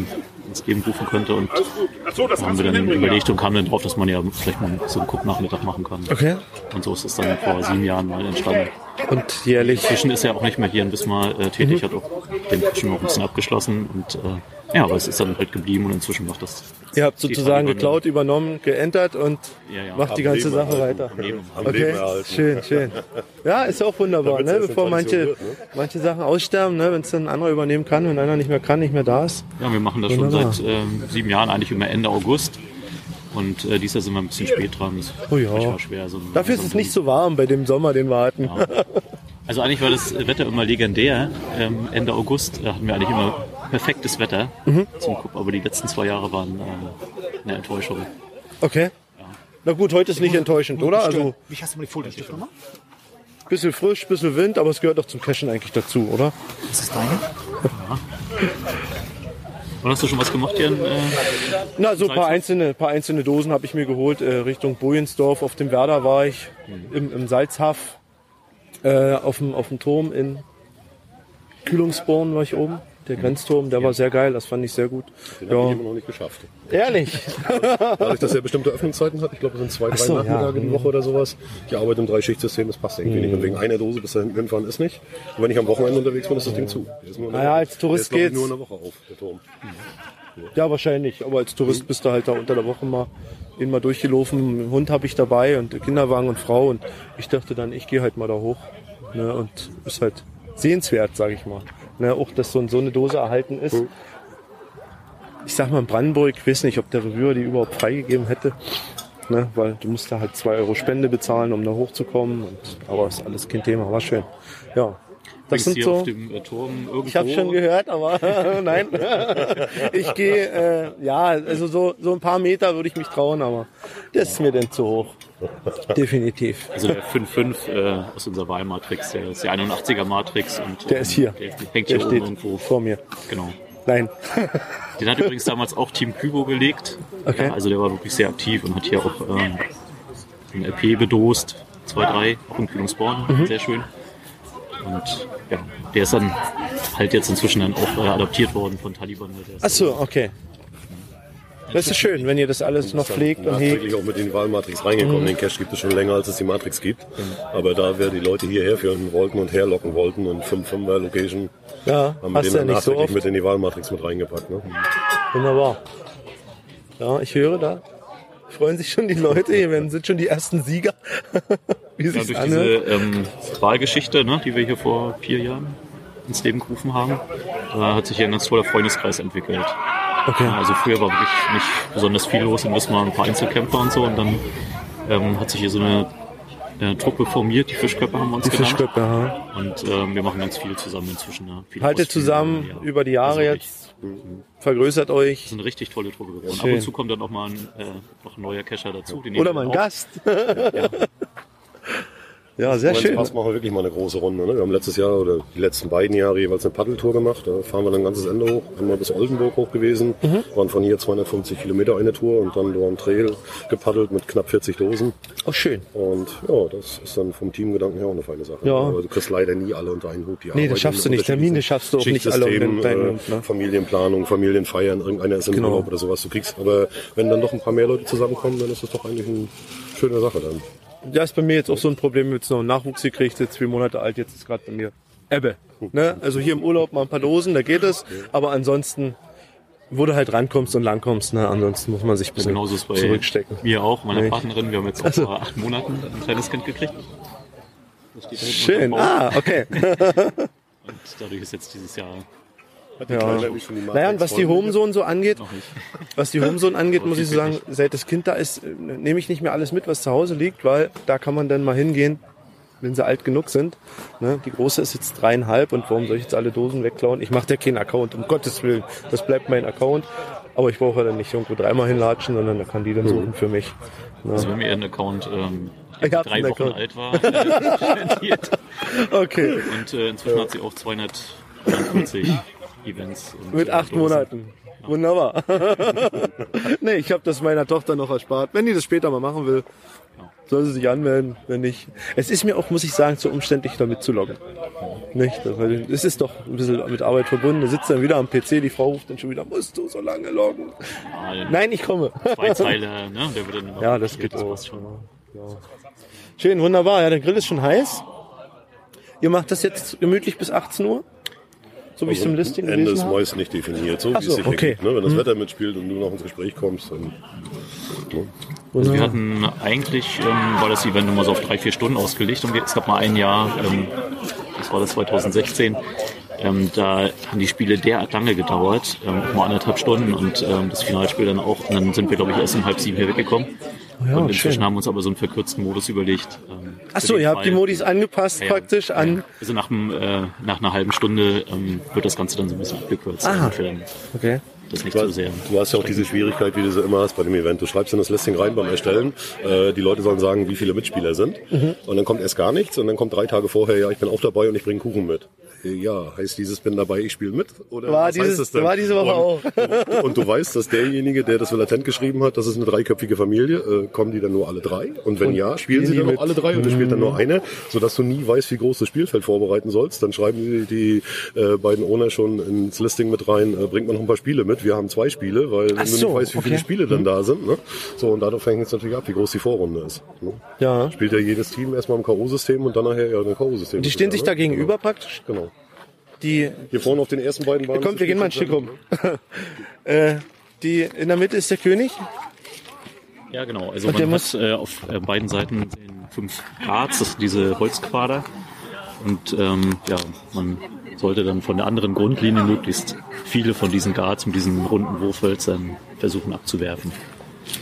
ins Leben rufen könnte und da haben wir dann überlegt und kamen dann drauf, dass man ja vielleicht mal so einen Gucknachmittag machen kann. Okay. Und so ist es dann vor sieben Jahren mal entstanden. Und jährlich. Zwischen ist er auch nicht mehr hier in Wismar äh, tätig, hat auch den schon noch ein bisschen abgeschlossen und äh, ja, aber es ist dann halt geblieben und inzwischen macht das Ihr habt sozusagen geklaut, übernommen, geändert und Ja, ja. macht die ganze Leben Sache erhalten. weiter. am Leben. Am Okay, Leben schön, schön. Ja, ist ja auch wunderbar, ne? bevor manche, wird, ne? manche Sachen aussterben, ne? wenn es dann ein anderer übernehmen kann, wenn einer nicht mehr kann, nicht mehr da ist. Ja, wir machen das schon Wunderbar. seit ähm, sieben Jahren, eigentlich immer Ende August. Und äh, dieses Jahr sind wir ein bisschen spät dran. Das Oh ja. war schwer. So Dafür ist es nicht so warm bei dem Sommer, den wir hatten. Also eigentlich war das Wetter immer legendär. Ähm, Ende August äh, hatten wir eigentlich immer perfektes Wetter Mhm. zum Gucken. Aber die letzten zwei Jahre waren äh, eine Enttäuschung. Okay. Na gut, heute ist nicht enttäuschend, oder? Also Wie hast du mal die Fotostift nochmal? bisschen frisch, bisschen Wind, aber es gehört doch zum Cashen eigentlich dazu, oder? Das ist deine? Und hast du schon was gemacht hier? In, äh, Na, so ein paar einzelne, paar einzelne Dosen habe ich mir geholt. Äh, Richtung Bojensdorf, auf dem Werder war ich, im, im Salzhaff, äh, auf, dem, auf dem Turm in Kühlungsborn war ich oben. Der Grenzturm, der war sehr geil, das fand ich sehr gut. Den habe ich Ja, immer noch nicht geschafft. ehrlich. [LAUGHS] Dadurch, dass er bestimmte Öffnungszeiten hat, ich glaube, es sind zwei, drei so, ja. Nachmittage die Woche oder sowas. Ich arbeite im Dreischichtsystem, das passt irgendwie nicht. Und wegen einer Dose bis dahin hinfahren ist nicht. Und wenn ich am Wochenende unterwegs bin, ist das Ding zu. Naja, als Tourist der ist, geht's. nur eine Woche auf, der Turm. Ja, wahrscheinlich. Aber als Tourist bist du halt da unter der Woche mal den mal durchgelaufen. Einen Hund habe ich dabei und Kinderwagen und Frau. Und ich dachte dann, ich gehe halt mal da hoch. Ne, und ist halt sehenswert, sage ich mal. Ne, auch, dass so, so eine Dose erhalten ist. Ich sag mal, in Brandenburg, ich weiß nicht, ob der Reviewer die überhaupt freigegeben hätte. Ne, weil du musst da halt zwei Euro Spende bezahlen, um da hochzukommen. Und, aber ist alles kein Thema, war schön. Ja, das sind so. auf dem äh, Turm irgendwo. Ich habe schon gehört, aber [LAUGHS] nein. [LAUGHS] ich gehe, äh, ja, also so, so ein paar Meter würde ich mich trauen, aber das ist mir denn zu hoch. Definitiv. Also der 5.5 äh, aus unserer Wahlmatrix, der ist die 81er Matrix. Und, Der ist hier. Der hängt Der hier oben steht irgendwo. vor mir. Genau. Nein. Den hat übrigens damals auch Team Kübo gelegt. Okay. Ja, also der war wirklich sehr aktiv und hat hier auch ähm, ein LP bedost. Zwei, drei, auch in Kühlungsborn. Mhm. Sehr schön. Und ja, der ist dann halt jetzt inzwischen dann auch äh, adaptiert worden von Taliban. Der ist Ach so, okay. Das ist schön, wenn ihr das alles noch pflegt und nachträglich auch mit in die Wahlmatrix reingekommen. Den Cache gibt es schon länger, als es die Matrix gibt. Aber da wir die Leute hierher führen wollten und herlocken wollten und 5-5er Location, Ja, haben wir hast den ja so nachträglich oft. mit in die Wahlmatrix mit reingepackt. Ne? Wunderbar. Ja, ich höre da. Freuen sich schon die Leute, hier werden, sind schon die ersten Sieger. [LAUGHS] Wie Ja, durch diese anhört. ähm, Wahlgeschichte, ne, die wir hier vor vier Jahren ins Leben gerufen haben, äh, hat sich hier ein ganz toller Freundeskreis entwickelt. Okay. Also früher war wirklich nicht besonders viel los in Wismar, ein paar Einzelkämpfer und so und dann ähm, hat sich hier so eine äh, Truppe formiert, die Fischköpfe haben wir uns Die genannt. Fischköpfe, ja. Und ähm, wir machen ganz viel zusammen inzwischen. Viele Haltet zusammen ja. über die Jahre Also jetzt. Vergrößert Das euch. ist eine richtig tolle Truppe geworden. Ab und zu kommt dann noch mal ein, äh, noch ein neuer Cacher dazu. Oder mal ein. Gast. [LAUGHS] Ja, sehr Wenn es schön. passt, machen wir wirklich mal eine große Runde. Ne? Wir haben letztes Jahr oder die letzten beiden Jahre jeweils eine Paddeltour gemacht. Da fahren wir dann ein ganzes Ende hoch. Sind mal bis Oldenburg hoch gewesen. Mhm. Waren von hier 250 Kilometer eine Tour und dann einen Trail gepaddelt mit knapp 40 Dosen. Oh, schön. Und ja, das ist dann vom Teamgedanken her auch eine feine Sache. Ja. Aber du kriegst leider nie alle unter einen Hut. Die Nee, das schaffst du nicht. Termine schaffst du auch nicht alle unter äh, Hut, ne? Familienplanung, Familienfeiern, irgendeiner ist im Genau. Urlaub oder sowas. Du kriegst, aber wenn dann noch ein paar mehr Leute zusammenkommen, dann ist das doch eigentlich eine schöne Sache dann. Ja, ist bei mir jetzt auch so ein Problem, jetzt noch einen Nachwuchs gekriegt, jetzt vier Monate alt, jetzt ist gerade bei mir Ebbe. Ne? Also hier im Urlaub mal ein paar Dosen, da geht es, aber ansonsten, wo du halt rankommst und langkommst, ne? ansonsten muss man sich ein bisschen Genauso ist bei zurückstecken. mir auch, meiner Nicht? Partnerin. Wir haben jetzt Also. vor acht Monaten ein kleines Kind gekriegt. Schön, ah, okay. Und dadurch ist jetzt dieses Jahr Ja. Naja, und was die Homezone so angeht, was die Homezone angeht, muss ich so sagen, seit das Kind da ist, äh, nehme ich nicht mehr alles mit, was zu Hause liegt, weil da kann man dann mal hingehen, wenn sie alt genug sind. Ne? Die große ist jetzt dreieinhalb und warum soll ich jetzt alle Dosen wegklauen? Ich mache da keinen Account, um Gottes Willen. Das bleibt mein Account. Aber ich brauche ja dann nicht irgendwo dreimal hinlatschen, sondern da kann die dann suchen für mich. Ne? Also wenn mir ein Account ähm, drei Wochen Account. alt war, äh. [LAUGHS] Okay, Und äh, inzwischen hat sie auch 240 Events. Und, mit acht Dosen. Monaten. Wunderbar. [LAUGHS] nee, ich habe das meiner Tochter noch erspart. Wenn die das später mal machen will, soll sie sich anmelden, wenn nicht. Es ist mir auch, muss ich sagen, zu umständlich damit zu loggen. Nicht? Weil es ist doch ein bisschen mit Arbeit verbunden. Da sitzt dann wieder am PC, die Frau ruft dann schon wieder, musst du so lange loggen? Ah, Nein, ich komme. Zwei Zeiler, ne? Der wird dann [LAUGHS] Ja, das geht das auch. schon. Schön, wunderbar. Ja, der Grill ist schon heiß. Ihr macht das jetzt gemütlich bis 18 Uhr? So wie ich es im Listing Also Ende ist gelesen habe? meist nicht definiert, so Ach wie so, es sich okay. ergibt. Ne? Wenn das Wetter mitspielt und du noch ins Gespräch kommst, dann Also wir hatten eigentlich, ähm, war das Event immer so auf drei, vier Stunden ausgelegt und es gab mal ein Jahr, ähm, das war das 2016, ähm, da haben die Spiele derart lange gedauert, ähm, mal anderthalb Stunden und ähm, das Finalspiel dann auch. Und dann sind wir, glaube ich, erst um halb sieben hier weggekommen. ja, und inzwischen schön. haben wir uns aber so einen verkürzten Modus überlegt. Ähm, Ach für so, den ihr habt die. Modis angepasst Ja, ja. praktisch an. Also nach, äh, nach einer halben Stunde ähm, wird das Ganze dann so ein bisschen abgekürzt. Aha. dann Okay. das nicht Du so hast, sehr. du hast ja auch diese Schwierigkeit, wie du sie immer hast bei dem Event. Du schreibst in das Listing rein beim Erstellen. Äh, die Leute sollen sagen, wie viele Mitspieler sind. Mhm. Und dann kommt erst gar nichts. Und dann kommt drei Tage vorher, ja, ich bin auch dabei und ich bringe Kuchen mit. Äh, Ja, heißt dieses bin dabei, ich spiele mit? Oder War was dieses- heißt das denn? war diese Woche und, Und du weißt, dass derjenige, der das so latent geschrieben hat, das ist eine dreiköpfige Familie, äh, kommen die dann nur alle drei? Und wenn ja, spielen sie dann auch alle drei oder spielt dann nur eine, sodass du nie weißt, wie groß das Spielfeld vorbereiten sollst. Dann schreiben die, die äh, beiden Owner schon ins Listing mit rein, äh, bringt man noch ein paar Spiele mit. Wir haben zwei Spiele, weil Ach wenn du so, nicht weißt, wie viele okay. Spiele dann da sind. Ne? So, und dadurch fängt es natürlich ab, wie groß die Vorrunde ist. Ne? Ja. Spielt ja jedes Team erstmal im K.O.-System und dann nachher ja ein K.O.-System. Die stehen sich da gegenüber praktisch. Genau. Die, Hier vorne auf den ersten beiden Bahnen. kommt, wir gehen mal ein Stück rum. äh, die, in der Mitte ist der König. Ja, genau. Also Und der man muss- hat äh, auf äh, beiden Seiten den fünf Grats, das sind diese Holzquader. Und ähm, ja, man sollte dann von der anderen Grundlinie möglichst viele von diesen Guards mit diesen runden Wurfhölzern versuchen abzuwerfen.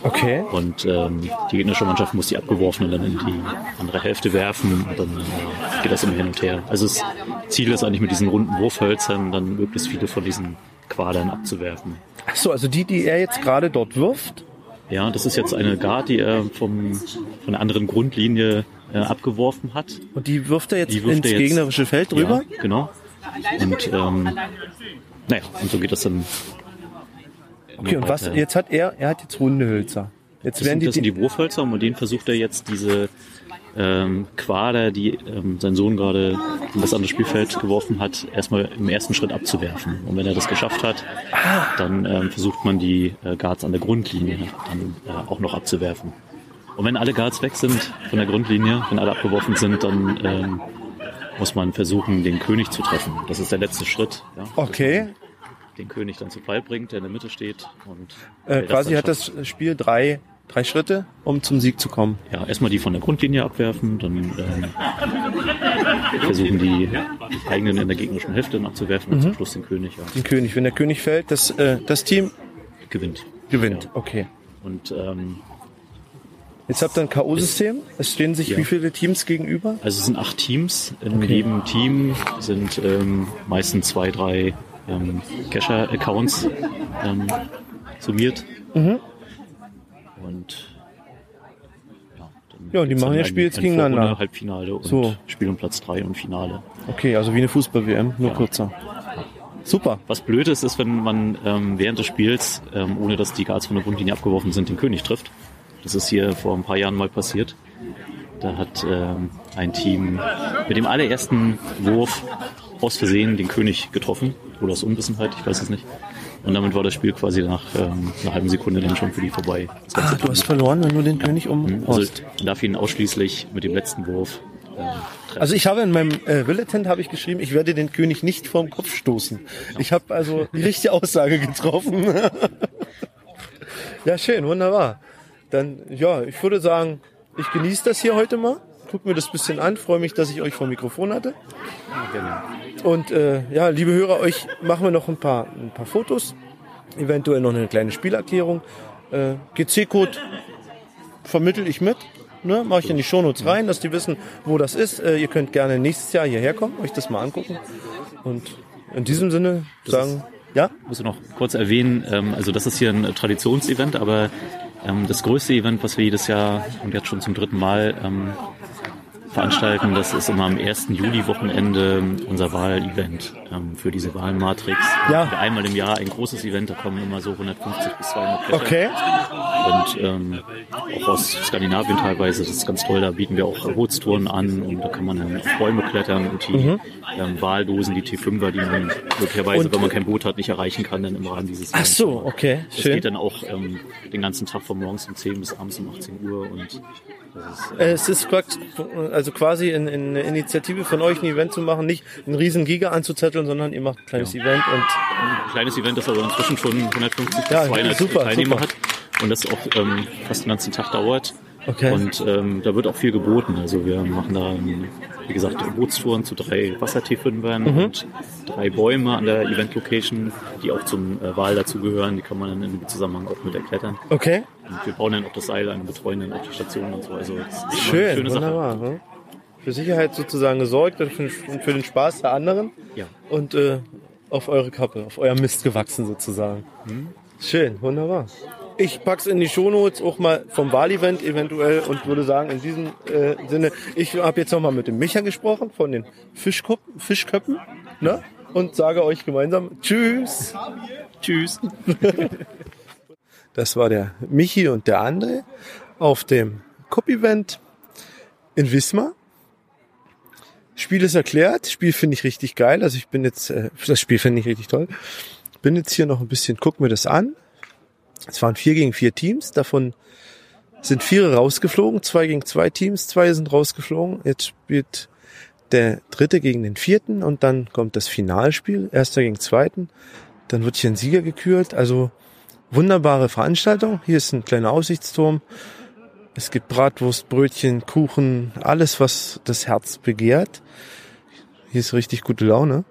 Okay. Und ähm, die gegnerische Mannschaft muss die abgeworfenen dann in die andere Hälfte werfen und dann äh, geht das immer hin und her. Also das Ziel ist eigentlich mit diesen runden Wurfhölzern dann möglichst viele von diesen Quadern abzuwerfen. Ach so, also die, die er jetzt gerade dort wirft. Ja, das ist jetzt eine Guard, die er vom, von der anderen Grundlinie äh, abgeworfen hat. Und die wirft er jetzt wirft ins er jetzt- gegnerische Feld rüber. Ja, genau. Und ähm, naja, und so geht das dann. Okay, und was, jetzt hat er, er hat jetzt runde Hölzer. Jetzt Das werden sind, das sind die, die Wurfhölzer und mit denen versucht er jetzt diese ähm, Quader, die ähm, sein Sohn gerade in das andere Spielfeld geworfen hat, erstmal im ersten Schritt abzuwerfen. Und wenn er das geschafft hat, dann ähm, versucht man die äh, Guards an der Grundlinie dann äh, auch noch abzuwerfen. Und wenn alle Guards weg sind von der Grundlinie, wenn alle abgeworfen sind, dann ähm, muss man versuchen, den König zu treffen. Das ist der letzte Schritt. Ja, okay, den König dann zu Fall bringt, der in der Mitte steht. Und äh, quasi hat das Spiel drei, drei Schritte, um zum Sieg zu kommen. Ja, erstmal die von der Grundlinie abwerfen, dann ähm, versuchen die eigenen in der gegnerischen Hälfte abzuwerfen und zum Schluss den König ja, Den König. Wenn der König fällt, das, äh, das Team gewinnt. gewinnt. Okay. Und ähm, Jetzt habt ihr ein K.O.-System. Es stehen sich Ja. wie viele Teams gegenüber? also es sind acht Teams. In jedem Team sind ähm, meistens zwei, drei ähm, Cacher-Accounts ähm, summiert. Und ja, dann Ja, die Gibt's machen ja Spiel jetzt ein gegeneinander. Halbfinale und So. Spiel um Platz 3 und Finale. Okay, also wie eine Fußball-WM, nur Ja. kürzer. Super. Was blöd ist, ist, wenn man ähm, während des Spiels, ähm, ohne dass die Guards von der Grundlinie abgeworfen sind, den König trifft. Das ist hier vor ein paar Jahren mal passiert. Da hat ähm, ein Team mit dem allerersten Wurf aus Versehen den König getroffen. Oder aus Unwissenheit, ich weiß es nicht. Und damit war das Spiel quasi nach ähm, einer halben Sekunde dann schon für die vorbei. Ah, du hast verloren, wenn du den König Also umhaust. man darf ihn ausschließlich mit dem letzten Wurf treffen. Also ich habe in meinem äh, Willetent habe ich geschrieben, ich werde den König nicht vorm Kopf stoßen. Ich habe also die richtige Aussage getroffen. [LAUGHS] ja, schön, wunderbar. Dann, ja, ich würde sagen, ich genieße das hier heute mal. Guck mir das bisschen an, freue mich, dass ich euch vor dem Mikrofon hatte. Und äh, ja, liebe Hörer, euch machen wir noch ein paar, ein paar Fotos, eventuell noch eine kleine Spielerklärung. Äh, GC-Code vermittel ich mit. Ne, mache ich in die Shownotes rein, dass die wissen, wo das ist. Äh, ihr könnt gerne nächstes Jahr hierher kommen, euch das mal angucken. Und in diesem Sinne sagen, ja, Ich muss noch kurz erwähnen, ähm, also das ist hier ein Traditionsevent, aber ähm, das größte Event, was wir jedes Jahr und jetzt schon zum dritten Mal ähm, veranstalten, das ist immer am 1. Juli-Wochenende unser Wahlevent ähm, für diese Wahlmatrix. Ja. Einmal im Jahr ein großes Event, da kommen immer so 150 bis 200 Plätze. okay. Und ähm, auch aus Skandinavien teilweise, das ist ganz toll, da bieten wir auch Bootstouren an und da kann man dann auf Bäume klettern und die ähm, Wahldosen, die T5er, die man möglicherweise, Mhm. Und- wenn man kein Boot hat, nicht erreichen kann, dann im Rahmen dieses Ach so, okay, Das schön. geht dann auch ähm, den ganzen Tag von morgens um 10 bis abends um 18 Uhr und das ist, äh, Es ist quasi- also quasi in, in eine Initiative von euch, ein Event zu machen, nicht einen riesen Giga anzuzetteln, sondern ihr macht ein kleines Event und ein kleines Event, das aber inzwischen schon 150 bis Ja, 200 super, Teilnehmer super. hat und das auch ähm, fast den ganzen Tag dauert. Okay. Und ähm, da wird auch viel geboten. Also wir machen da, ähm, wie gesagt, Bootstouren zu drei Wasser-T5ern Mhm. und drei Bäume an der Event-Location, die auch zum äh, Wahl dazugehören. Die kann man dann in dem Zusammenhang auch mit erklettern. okay, Und wir bauen dann auch das Seil an, betreuen dann auch die Station und so. Also das ist immer eine schön, schöne Sache. wunderbar. Für Sicherheit sozusagen gesorgt und für, und für den Spaß der anderen Ja. und äh, auf eure Kappe, auf euer Mist gewachsen sozusagen. Schön, wunderbar. Ich pack's in die Shownotes auch mal vom Wahlevent eventuell und würde sagen, in diesem äh, Sinne, ich habe jetzt nochmal mit dem Micha gesprochen von den Fischkup Fischköppen ne? und sage euch gemeinsam Tschüss. Tschüss. [LAUGHS] Das war der Michi und der André auf dem Cup-Event in Wismar. Spiel ist erklärt. Spiel finde ich richtig geil. Also ich bin jetzt, äh, das Spiel finde ich richtig toll. Bin jetzt hier noch ein bisschen, guck mir das an. Es waren vier gegen vier Teams. Davon sind vier rausgeflogen. Zwei gegen zwei Teams. Zwei sind rausgeflogen. Jetzt spielt der dritte gegen den vierten und dann kommt das Finalspiel. Erster gegen zweiten. Dann wird hier ein Sieger gekürt. Also wunderbare Veranstaltung. Hier ist ein kleiner Aussichtsturm. Es gibt Bratwurst, Brötchen, Kuchen, alles, was das Herz begehrt. Hier ist richtig gute Laune.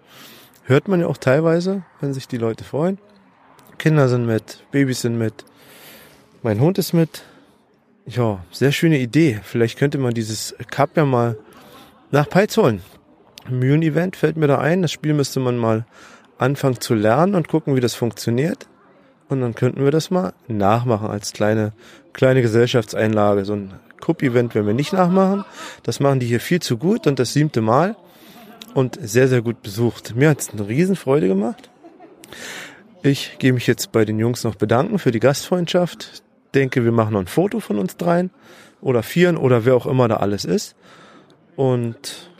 Hört man ja auch teilweise, wenn sich die Leute freuen. Kinder sind mit, Babys sind mit, mein Hund ist mit. Ja, sehr schöne Idee. Vielleicht könnte man dieses Cup ja mal nach Peitz holen. Mühlen-Event fällt mir da ein. Das Spiel müsste man mal anfangen zu lernen und gucken, wie das funktioniert. Und dann könnten wir das mal nachmachen als kleine, kleine Gesellschaftseinlage. So ein Cup-Event werden wir nicht nachmachen. Das machen die hier viel zu gut und das siebte Mal. Und sehr, sehr gut besucht. Mir hat es eine Riesenfreude gemacht. Ich gehe mich jetzt bei den Jungs noch bedanken für die Gastfreundschaft. Denke, wir machen noch ein Foto von uns dreien oder vieren oder wer auch immer da alles ist. Und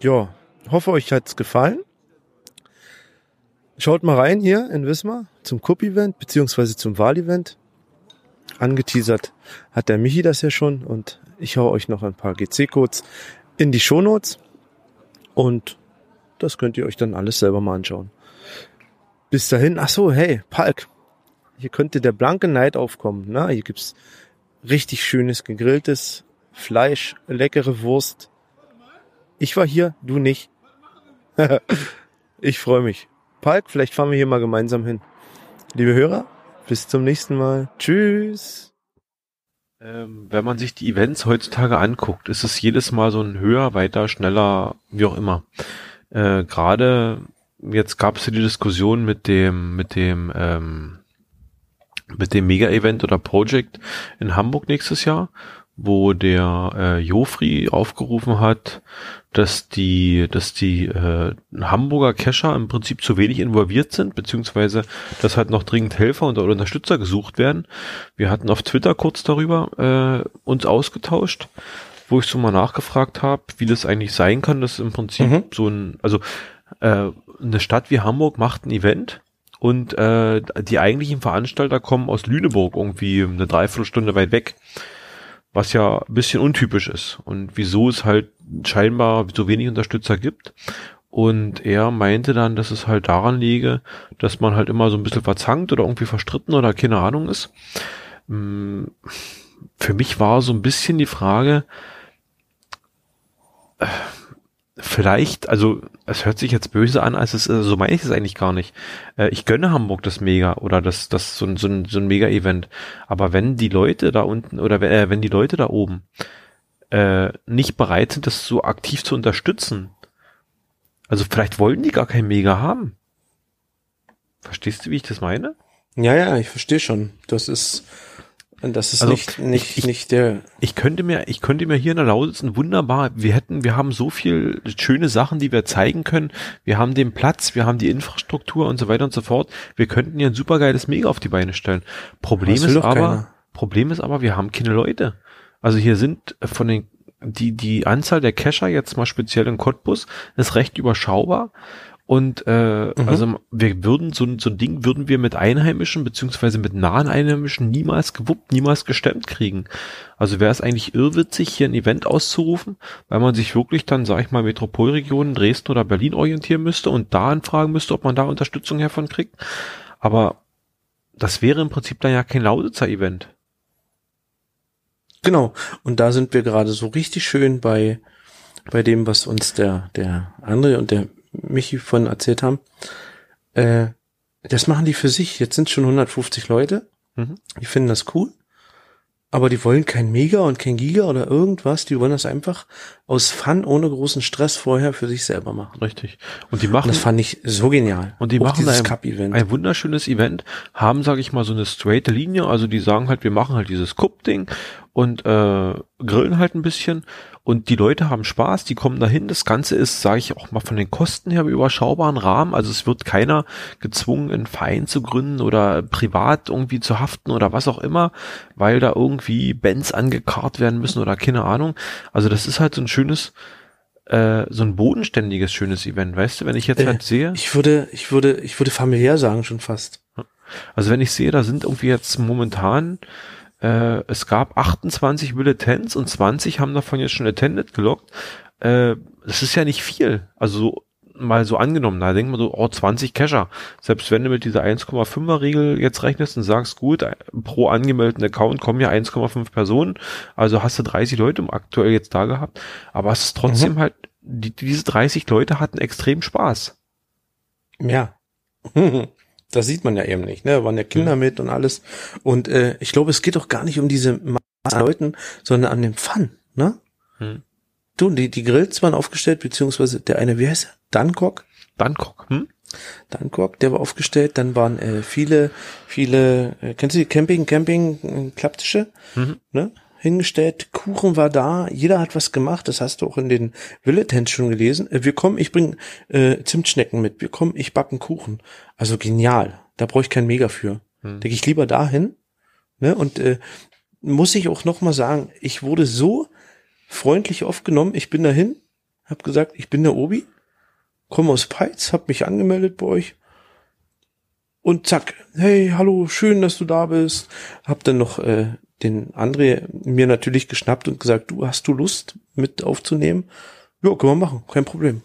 ja, hoffe euch hat's gefallen. Schaut mal rein hier in Wismar zum Cup-Event beziehungsweise zum Wahlevent. Angeteasert hat der Michi das ja schon und ich hau euch noch ein paar GC-Codes in die Shownotes und das könnt ihr euch dann alles selber mal anschauen. Bis dahin, ach so, hey, Palk, hier könnte der blanke Neid aufkommen. Na, hier gibt's richtig schönes gegrilltes Fleisch, leckere Wurst. Ich war hier, du nicht. [LAUGHS] ich freue mich. Palk, vielleicht fahren wir hier mal gemeinsam hin. Liebe Hörer, bis zum nächsten Mal. Tschüss. Ähm, wenn man sich die Events heutzutage anguckt, ist es jedes Mal so ein höher, weiter, schneller, wie auch immer. Äh, Gerade jetzt gab es ja die Diskussion mit dem, mit dem, ähm, mit dem Mega-Event oder Project in Hamburg nächstes Jahr, wo der äh, Jofri aufgerufen hat, dass die, dass die äh, Hamburger Kescher im Prinzip zu wenig involviert sind, beziehungsweise dass halt noch dringend Helfer und oder Unterstützer gesucht werden. Wir hatten auf Twitter kurz darüber äh, uns ausgetauscht, wo ich so mal nachgefragt habe, wie das eigentlich sein kann, dass im Prinzip Mhm. so ein, also äh, eine Stadt wie Hamburg macht ein Event und äh, die eigentlichen Veranstalter kommen aus Lüneburg irgendwie eine Dreiviertelstunde weit weg was ja ein bisschen untypisch ist und wieso es halt scheinbar so wenig Unterstützer gibt. Und er meinte dann, dass es halt daran liege, dass man halt immer so ein bisschen verzankt oder irgendwie verstritten oder keine Ahnung ist. Mm, Für mich war so ein bisschen die Frage, äh, vielleicht, also es hört sich jetzt böse an, als es, äh, so meine ich es eigentlich gar nicht. Äh, Ich gönne Hamburg das Mega oder das, das so ein, so ein, so ein Mega-Event. Aber wenn die Leute da unten oder wenn, äh, wenn die Leute da oben äh, nicht bereit sind, das so aktiv zu unterstützen, also vielleicht wollen die gar kein Mega haben. Verstehst du, wie ich das meine? Ja, ja, ich verstehe schon. Das ist, das ist Also, nicht, nicht, ich- nicht der, Ich könnte mir, ich könnte mir hier in der Lausitz ein wunderbar, wir hätten, wir haben so viel schöne Sachen, die wir zeigen können. Wir haben den Platz, wir haben die Infrastruktur und so weiter und so fort. Wir könnten hier ein supergeiles Mega auf die Beine stellen. Problem ist aber, keiner. Problem ist aber, wir haben keine Leute. Also hier sind von den, die, die Anzahl der Cacher jetzt mal speziell in Cottbus ist recht überschaubar. Und äh, Mhm. also wir würden so, ein- so ein Ding würden wir mit Einheimischen beziehungsweise mit nahen Einheimischen niemals gewuppt, niemals gestemmt kriegen. Also wäre es eigentlich irrwitzig, hier ein Event auszurufen, weil man sich wirklich dann, sag ich mal, Metropolregionen Dresden oder Berlin orientieren müsste und da anfragen müsste, ob man da Unterstützung hervon kriegt. Aber das wäre im Prinzip dann ja kein Lausitzer Event. Genau. Und da sind wir gerade so richtig schön bei, bei dem, was uns der, der André und der Michi von erzählt haben. Äh, das machen die für sich. Jetzt sind schon 150 Leute. Mhm. Die finden das cool. Aber die wollen kein Mega und kein Giga oder irgendwas. Die wollen das einfach aus Fun ohne großen Stress vorher für sich selber machen. Richtig. Und die Und machen das fand ich so genial. Und die Auch machen dieses ein, Cup-Event. ein wunderschönes Event, haben, sage ich mal, so eine straighte Linie. Also die sagen halt, wir machen halt dieses Cup-Ding und äh, grillen halt ein bisschen. Und die Leute haben Spaß, die kommen dahin. Das Ganze ist, sage ich auch mal, von den Kosten her im überschaubaren Rahmen. Also es wird keiner gezwungen, einen Verein zu gründen oder privat irgendwie zu haften oder was auch immer, weil da irgendwie Bands angekarrt werden müssen oder keine Ahnung. Also das ist halt so ein schönes, äh, so ein bodenständiges, schönes Event. Weißt du, wenn ich jetzt Äh, halt sehe. Ich würde, ich würde, ich würde familiär sagen schon fast. Also wenn ich sehe, da sind irgendwie jetzt momentan, äh, es gab 28 Bulletins und 20 haben davon jetzt schon attended gelockt. Äh, das ist ja nicht viel. Also so, mal so angenommen, da denkt man so, oh, 20 Cacher. Selbst wenn du mit dieser 1,5er Regel jetzt rechnest und sagst, gut, pro angemeldeten Account kommen ja 1,5 Personen, also hast du 30 Leute aktuell jetzt da gehabt. Aber es ist trotzdem halt, die, diese 30 Leute hatten extrem Spaß. Ja. [LAUGHS] Das sieht man ja eben nicht, ne? Da waren ja Kinder mit und alles. Und äh, ich glaube, es geht doch gar nicht um diese Masse Leuten, sondern an dem Fun, ne? Hm. Du, die, die Grills waren aufgestellt, beziehungsweise der eine, wie heißt er? Dankok? Dann guck, hm? Dankok, der war aufgestellt. Dann waren äh, viele, viele, äh, kennst du die Camping, Camping, äh, Klapptische? Mhm. Ne? Hingestellt, Kuchen war da, jeder hat was gemacht, das hast du auch in den Villetents schon gelesen. Äh, wir kommen, ich bring äh, Zimtschnecken mit, wir kommen, ich backen Kuchen. Also genial, da brauche ich kein Mega für. Hm. Da gehe ich lieber dahin. Ne? Und äh, muss ich auch noch mal sagen, ich wurde so freundlich aufgenommen, ich bin dahin, hab gesagt, ich bin der Obi, komme aus Peitz, hab mich angemeldet bei euch und zack, hey, hallo, schön, dass du da bist. Hab dann noch äh, den André mir natürlich geschnappt und gesagt, du hast du Lust mit aufzunehmen? Ja, können wir machen, kein Problem.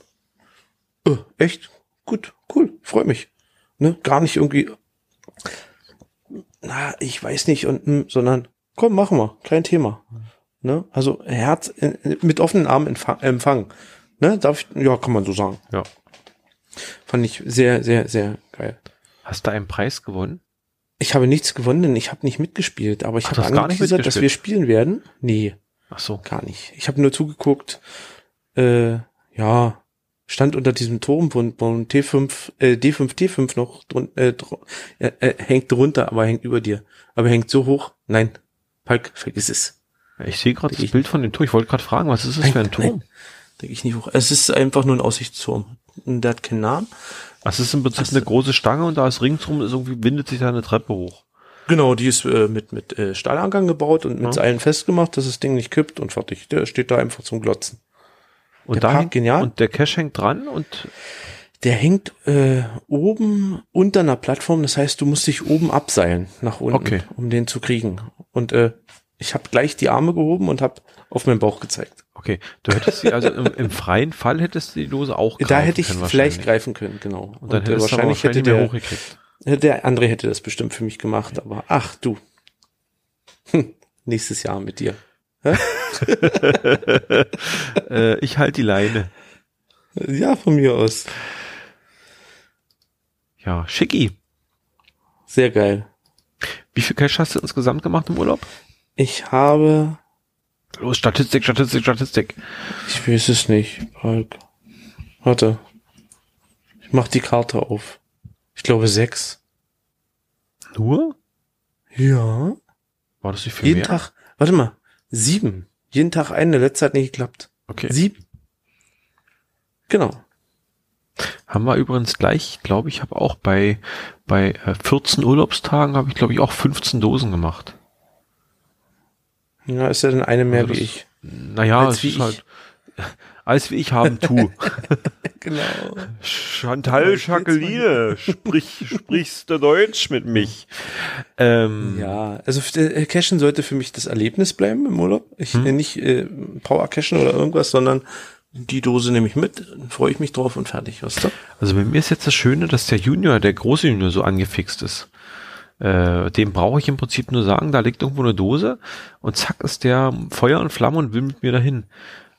Äh, echt? Gut, cool, freut mich. Ne? Gar nicht irgendwie, na, ich weiß nicht, und hm, sondern komm, machen wir, kein Thema. Ne? Also Herz äh, mit offenen Armen empfang, empfangen. Ne? Darf ich, ja, kann man so sagen. Ja. Fand ich sehr, sehr, sehr geil. Hast du einen Preis gewonnen? Ich habe nichts gewonnen, denn ich habe nicht mitgespielt, aber ich habe angeteasert, dass wir spielen werden. Nee, Ach so. gar nicht. Ich habe nur zugeguckt. Äh, ja, stand unter diesem Turm, wo, wo ein T5, äh, D5, T5 noch drun, äh, dr äh, äh, hängt drunter, aber hängt über dir. Aber hängt so hoch. Nein, Palk, vergiss es. Ich sehe gerade das Ich- Bild von dem Turm. Ich wollte gerade fragen, was ist das für ein Turm? Denke ich nicht hoch. Es ist einfach nur ein Aussichtsturm. Der hat keinen Namen. Das ist im Prinzip Hast eine große Stange und da ist ringsrum ist irgendwie windet sich da eine Treppe hoch. Genau, die ist äh, mit, mit äh, Stahlangang gebaut und mit Ja. Seilen festgemacht, dass das Ding nicht kippt und fertig. Der steht da einfach zum Glotzen. Und Der da Park, hängt, genial. und der Cache hängt dran und Der hängt äh, oben unter einer Plattform, das heißt, du musst dich oben abseilen nach unten, Okay. um den zu kriegen. Und äh, ich habe gleich die Arme gehoben und habe auf meinen Bauch gezeigt. Okay, du hättest sie also im, im freien Fall hättest du die Dose auch da greifen hätte ich können vielleicht greifen können, genau. Und dann äh, hättest wahrscheinlich hätte wahrscheinlich mehr der, hochgekriegt. der André hätte das bestimmt für mich gemacht, aber ach du. Hm, nächstes Jahr mit dir. [LAUGHS] Äh, ich halte die Leine. Ja, von mir aus. Ja, schicki. Sehr geil. Wie viel Cash hast du insgesamt gemacht im Urlaub? Ich habe, Los, Statistik, Statistik, Statistik. ich weiß es nicht, Falk. Warte. Ich mach die Karte auf. Ich glaube sechs. Nur? Ja. War das nicht viel Jeden mehr? Tag, warte mal, sieben. Jeden Tag eine, letzte hat nicht geklappt. Okay. Sieben. Genau. Haben wir übrigens gleich, glaube ich, habe auch bei, bei äh, 14 Urlaubstagen habe ich, glaube ich, auch 15 Dosen gemacht. Ja, ist ja dann eine mehr Also wie das- ich. Naja, Als wie ich. halt, als wie ich haben tu. [LAUGHS] Genau. Chantal Jacqueline, sprich, sprichst du Deutsch mit mich? Ähm, Ja, also äh, Cashen sollte für mich das Erlebnis bleiben im Urlaub. Ich Hm. äh, nicht äh, Power Cashen oder irgendwas, sondern die Dose nehme ich mit, freue ich mich drauf und fertig, weißt du? Also bei mir ist jetzt das Schöne, dass der Junior, der große Junior so angefixt ist. Äh, dem brauche ich im Prinzip nur sagen, da liegt irgendwo eine Dose und zack ist der Feuer und Flamme und will mit mir dahin.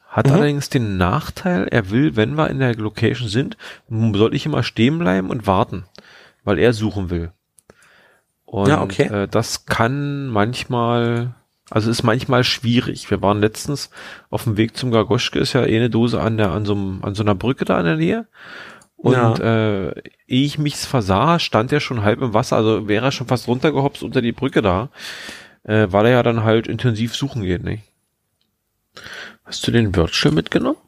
Hat Mhm. allerdings den Nachteil, er will, wenn wir in der Location sind, soll ich immer stehen bleiben und warten, weil er suchen will. Und Ja, okay. äh, das kann manchmal, also ist manchmal schwierig. Wir waren letztens auf dem Weg zum Gargoschke, ist ja eh eine Dose an der, an so, an so einer Brücke da in der Nähe. Und Ja. äh, ehe ich mich versah, stand er schon halb im Wasser, also wäre er schon fast runtergehopst unter die Brücke da, äh, weil er ja dann halt intensiv suchen geht, nicht? Hast du den Virtual mitgenommen?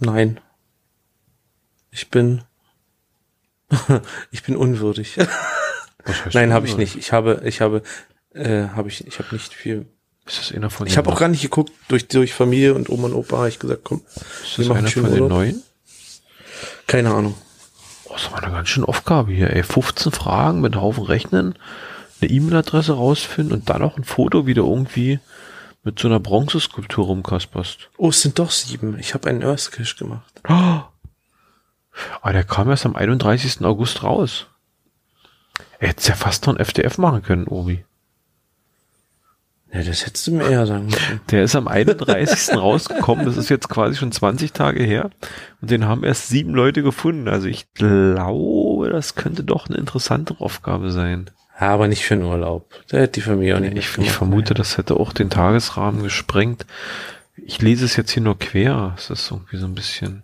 Nein. Ich bin [LAUGHS] ich bin unwürdig. [LAUGHS] Nein, habe ich nicht. Ich habe ich habe äh, habe ich ich habe nicht viel. Ist das einer von Ich habe auch gar nicht geguckt durch durch Familie und Oma und Opa. habe Ich gesagt, komm, ist das machen einer von den Urlaub. neuen? Keine Ahnung. Oh, das war eine ganz schöne Aufgabe hier, ey. 15 Fragen mit einem Haufen Rechnen, eine E-Mail-Adresse rausfinden und dann noch ein Foto, wie du irgendwie mit so einer Bronzeskulptur rumkasperst. Oh, es sind doch sieben. Ich habe einen Earth Cache gemacht. Oh. Ah, der kam erst am 31. August raus. Er hätte ja fast noch ein FDF machen können, Obi. Ja, das hättest du mir eher sagen müssen. Der ist am 31. [LAUGHS] rausgekommen. Das ist jetzt quasi schon 20 Tage her. Und den haben erst sieben Leute gefunden. Also ich glaube, das könnte doch eine interessantere Aufgabe sein. Ja, aber nicht für den Urlaub. Da hätte die Familie auch nicht Ich, ich vermute, das hätte auch den Tagesrahmen gesprengt. Ich lese es jetzt hier nur quer. Es ist irgendwie so ein bisschen.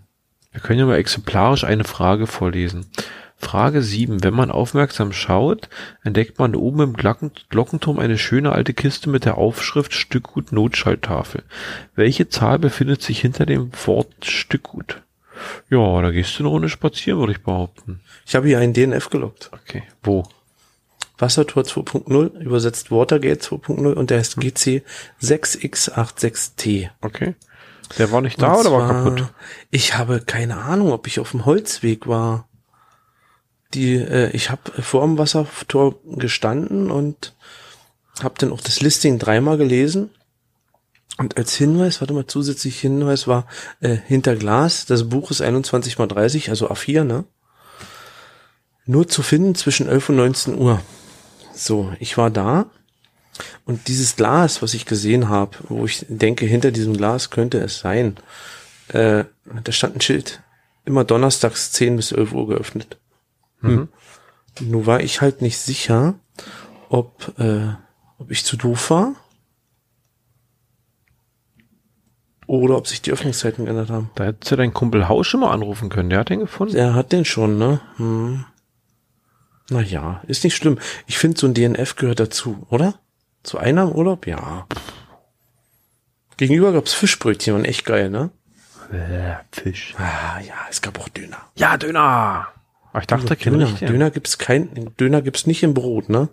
Wir können ja mal exemplarisch eine Frage vorlesen. Frage 7. Wenn man aufmerksam schaut, entdeckt man oben im Glocken Glockenturm eine schöne alte Kiste mit der Aufschrift Stückgut Notschalttafel. Welche Zahl befindet sich hinter dem Wort Stückgut? Ja, da gehst du eine Runde spazieren, würde ich behaupten. Ich habe hier einen DNF gelockt. Okay. Wo? Wassertor 2.0, übersetzt Watergate 2.0 und der heißt GC 6X86T. Okay. Der war nicht da Und oder war kaputt? Ich habe keine Ahnung, ob ich auf dem Holzweg war. Die, äh, ich habe vor dem Wassertor gestanden und habe dann auch das Listing dreimal gelesen. Und als Hinweis, warte mal, zusätzlich Hinweis war äh, hinter Glas, das Buch ist 21 mal 30, also A4, ne? Nur zu finden zwischen 11 und 19 Uhr. So, ich war da und dieses Glas, was ich gesehen habe, wo ich denke, hinter diesem Glas könnte es sein, äh, da stand ein Schild. Immer donnerstags 10 bis 11 Uhr geöffnet. Hm. Nun war ich halt nicht sicher, ob, äh, ob ich zu doof war. Oder ob sich die Öffnungszeiten geändert haben. Da hättest du deinen Kumpel Hausch schon mal anrufen können. Der hat den gefunden. Er hat den schon, ne? Hm. Naja, ist nicht schlimm. Ich finde, so ein DNF gehört dazu, oder? Zu einer im Urlaub? Ja. Gegenüber gab's Fischbrötchen und echt geil, ne? Äh, Fisch. Ah, ja, es gab auch Döner. Ja, Döner. Aber ich dachte, kein Döner. Döner gibt's kein, Döner gibt's nicht im Brot, ne?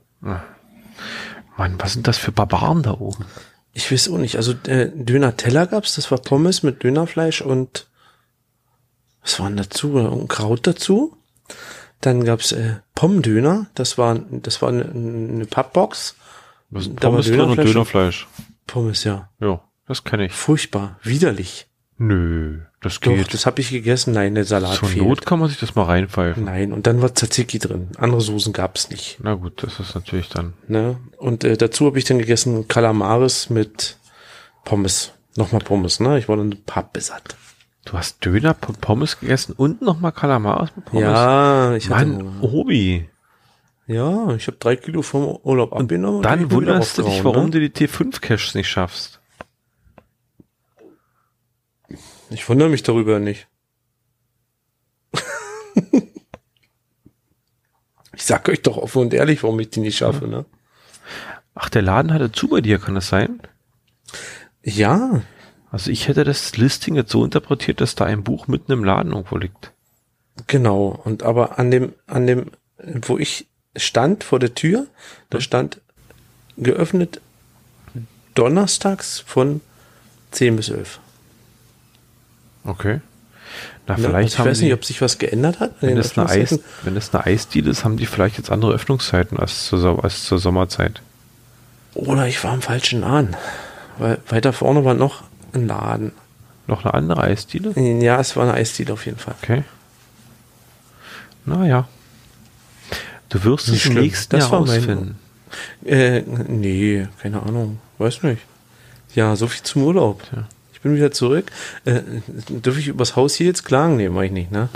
Mann, was sind das für Barbaren da oben? Ich weiß auch nicht. Also äh, Döner-Teller gab's, das war Pommes mit Dönerfleisch und was war denn dazu? Und Kraut dazu. Dann gab's äh, Pommdöner, das war das war eine, eine Pappbox. Was Da war Pommes drin und Dönerfleisch. Dönerfleisch? Pommes, ja. Ja, das kenne ich. Furchtbar, widerlich. Nö, das Doch, geht. das habe ich gegessen. Nein, der Salat Zur fehlt. Not kann man sich das mal reinpfeifen. Nein, und dann war Tzatziki drin. Andere Soßen gab's nicht. Na gut, das ist natürlich dann. Ne? Und äh, dazu habe ich dann gegessen Kalamaris mit Pommes. Nochmal Pommes, ne? Ich war dann pappbesatt. Du hast Döner, P- Pommes gegessen und nochmal Kalamaris mit Pommes? Ja, ich hatte Mann, Obi. Ja, ich habe drei Kilo vom Urlaub abgenommen. und Dann wieder wunderst du dich, warum ne? du die T5-Caches nicht schaffst. Ich wundere mich darüber nicht. [LAUGHS] ich sag euch doch offen und ehrlich, warum ich die nicht schaffe, ne? Ach, der Laden hatte zu bei dir, kann das sein? Ja, Also ich hätte das Listing jetzt so interpretiert, dass da ein Buch mitten im Laden irgendwo liegt. genau. Und aber an dem, an dem, wo ich stand vor der Tür, da stand geöffnet donnerstags von 10 bis 11. Okay. Na, Ne? vielleicht Also ich haben weiß die, nicht, ob sich was geändert hat. wenn es eine Eis, wenn eine Eisdiele ist, haben die vielleicht jetzt andere Öffnungszeiten als zur, als zur Sommerzeit. Oder ich war am falschen Laden. Weil weiter vorne war noch ein Laden. Noch eine andere Eisdiele? Ja, es war eine Eisdiele auf jeden Fall. Okay. Naja. Du wirst es im schlimm. nächsten Das Jahr war mein-. Äh, nee, keine Ahnung. Weiß nicht. Ja, so viel zum Urlaub. Tja. Ich bin wieder zurück. Äh, dürfe ich übers Haus hier jetzt klagen? Nee, mach ich nicht, ne?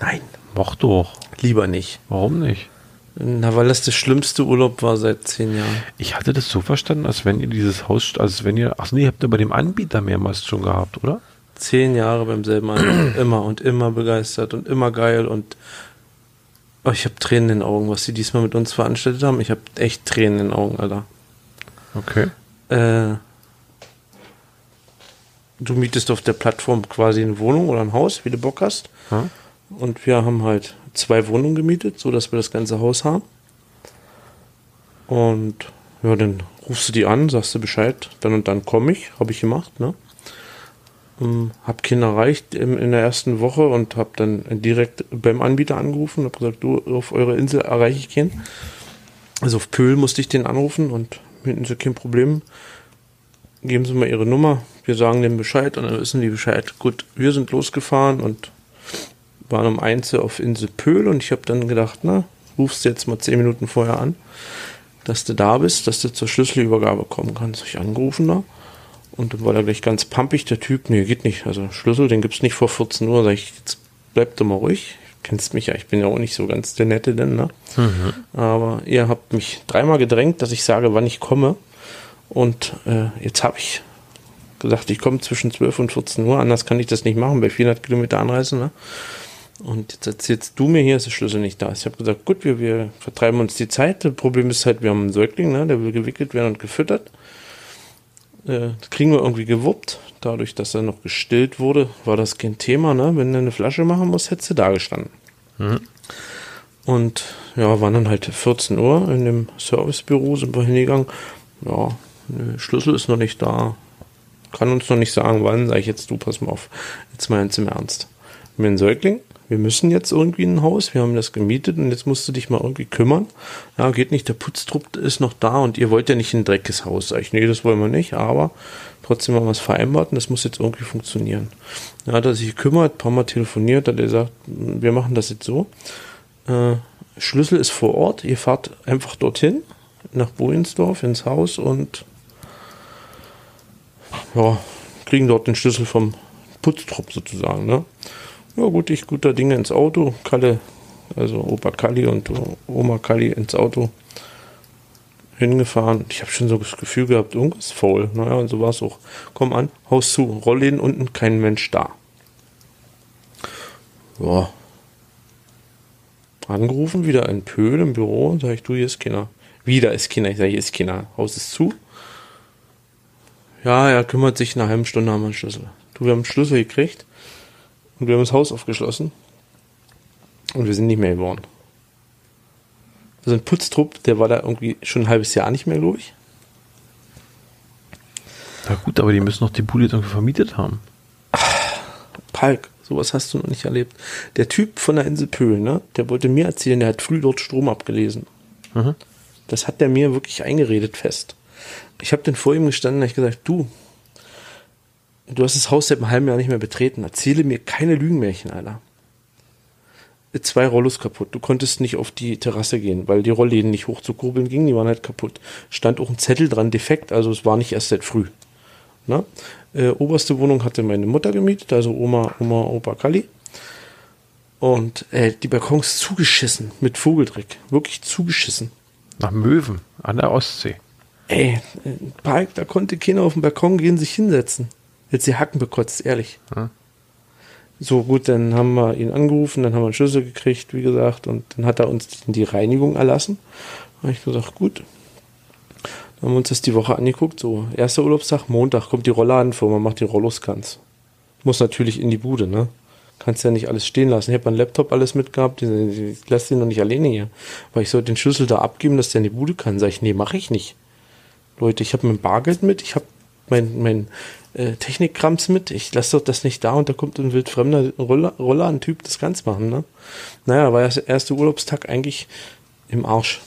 Nein, Mach doch. lieber nicht. Warum nicht? Na, weil das das schlimmste Urlaub war seit zehn Jahren. Ich hatte das so verstanden, als wenn ihr dieses Haus, als wenn ihr, ach nee, habt ihr bei dem Anbieter mehrmals schon gehabt, oder? Zehn Jahre beim selben Anbieter. [CLEARS THROAT] immer und immer begeistert und immer geil und oh, ich habe Tränen in den Augen, was sie diesmal mit uns veranstaltet haben. Ich habe echt Tränen in den Augen, Alter. Okay. Äh, du mietest auf der Plattform quasi eine Wohnung oder ein Haus, wie du Bock hast. Ja. Und wir haben halt zwei Wohnungen gemietet, so dass wir das ganze Haus haben. Und ja, dann rufst du die an, sagst du Bescheid, dann und dann komme ich, habe ich gemacht, ne? Ähm, hab Kinder erreicht im, in der ersten Woche und hab dann direkt beim Anbieter angerufen, hab gesagt, du, auf eure Insel erreiche ich keinen. Also auf Pöhl musste ich den anrufen und meinten sie kein Problem. Geben Sie mal Ihre Nummer, wir sagen dem Bescheid und dann wissen die Bescheid. Gut, wir sind losgefahren und waren um eins auf Insel Pöhl und ich habe dann gedacht, na, rufst du jetzt mal zehn Minuten vorher an, dass du da bist, dass du zur Schlüsselübergabe kommen kannst. Ich angerufen da und dann war er gleich ganz pampig, der Typ, nee, geht nicht. Also Schlüssel, den gibt's nicht vor 14 Uhr. Sag ich, jetzt bleib doch mal ruhig. Kennst mich ja, ich bin ja auch nicht so ganz der Nette denn, ne? Aber ihr habt mich dreimal gedrängt, dass ich sage, wann ich komme. Und äh, jetzt habe ich gesagt, ich komme zwischen 12 und 14 Uhr, anders kann ich das nicht machen, bei 400 Kilometer Anreise, ne? Und jetzt erzählst du mir hier, dass der Schlüssel nicht da ist. Ich habe gesagt, gut, wir, wir vertreiben uns die Zeit. Das Problem ist halt, wir haben einen Säugling, ne? der will gewickelt werden und gefüttert. Äh, das kriegen wir irgendwie gewuppt. Dadurch, dass er noch gestillt wurde, war das kein Thema. Ne? Wenn du eine Flasche machen musst, hättest du da gestanden. Und ja, waren dann halt 14 Uhr in dem Servicebüro, sind wir hingegangen. Ja, nö, Schlüssel ist noch nicht da. Kann uns noch nicht sagen, wann. Sag ich jetzt, du, pass mal auf. Jetzt mal ganz im Ernst. Haben einen Säugling. Wir müssen jetzt irgendwie in ein Haus. Wir haben das gemietet und jetzt musst du dich mal irgendwie kümmern. Ja, geht nicht. Der Putztrupp ist noch da und ihr wollt ja nicht ein dreckiges Haus. Sag ich, nee, das wollen wir nicht. Aber trotzdem haben wir es vereinbart und das muss jetzt irgendwie funktionieren. Da hat er sich gekümmert, ein paar Mal telefoniert, hat er gesagt, wir machen das jetzt so. Äh, Schlüssel ist vor Ort. Ihr fahrt einfach dorthin, nach Bohensdorf, ins Haus und ja, kriegen dort den Schlüssel vom Putztrupp sozusagen. Ne? Ja gut, ich guter Dinge ins Auto. Kalle, also Opa Kalli und Oma Kalli ins Auto hingefahren. Ich habe schon so das Gefühl gehabt, irgendwas faul. Naja, und so war es auch. Komm an, Haus zu, Rollläden unten, kein Mensch da. Ja. Angerufen, wieder in Pöhl im Büro, sag ich, du, hier ist keiner. Wieder ist keiner. Ich sage, hier ist keiner. Haus ist zu. Ja, er kümmert sich, in einer halben Stunde haben wir einen Schlüssel. Du, wir haben einen Schlüssel gekriegt und wir haben das Haus aufgeschlossen und wir sind nicht mehr geworden. Also ein Putztrupp, der war da irgendwie schon ein halbes Jahr nicht mehr, glaube ich. Na gut, aber die müssen noch die Bude irgendwie vermietet haben. Palk, sowas hast du noch nicht erlebt. Der Typ von der Insel Pöhl, ne, der wollte mir erzählen, der hat früh dort Strom abgelesen. Mhm. Das hat der mir wirklich eingeredet fest. Ich habe dann vor ihm gestanden und ich gesagt, du, du hast das Haus seit einem halben Jahr nicht mehr betreten. Erzähle mir keine Lügenmärchen, Alter. Zwei Rollos kaputt. Du konntest nicht auf die Terrasse gehen, weil die Rollläden nicht hochzukurbeln gingen, die waren halt kaputt. Stand auch ein Zettel dran, defekt, also es war nicht erst seit früh. Ne? Äh, oberste Wohnung hatte meine Mutter gemietet, also Oma, Oma, Opa Kalli. Und äh, die Balkons zugeschissen mit Vogeldreck. Wirklich zugeschissen. Nach Möwen an der Ostsee. Ey, ein Park, da konnte keiner auf dem Balkon gehen, sich hinsetzen. Jetzt die Hacken bekotzt, ehrlich. Ja. So gut, dann haben wir ihn angerufen, dann haben wir einen Schlüssel gekriegt, wie gesagt, und dann hat er uns die Reinigung erlassen. Da habe ich gesagt, gut. Dann haben wir uns das die Woche angeguckt, so erster Urlaubstag, Montag kommt die Rollladenfirma, macht die Rolloscans. Muss natürlich in die Bude, ne? Kannst ja nicht alles stehen lassen. Ich habe meinen Laptop alles mitgehabt, ich, lasse den noch nicht alleine hier. Weil ich soll den Schlüssel da abgeben, dass der in die Bude kann. Sag ich, nee, mache ich nicht. Leute, ich habe mein Bargeld mit, ich habe mein, mein äh, Technikkrams mit, ich lasse doch das nicht da und da kommt ein wildfremder Roller, Roller ein Typ das ganz machen, ne? Naja, war das erste Urlaubstag eigentlich im Arsch.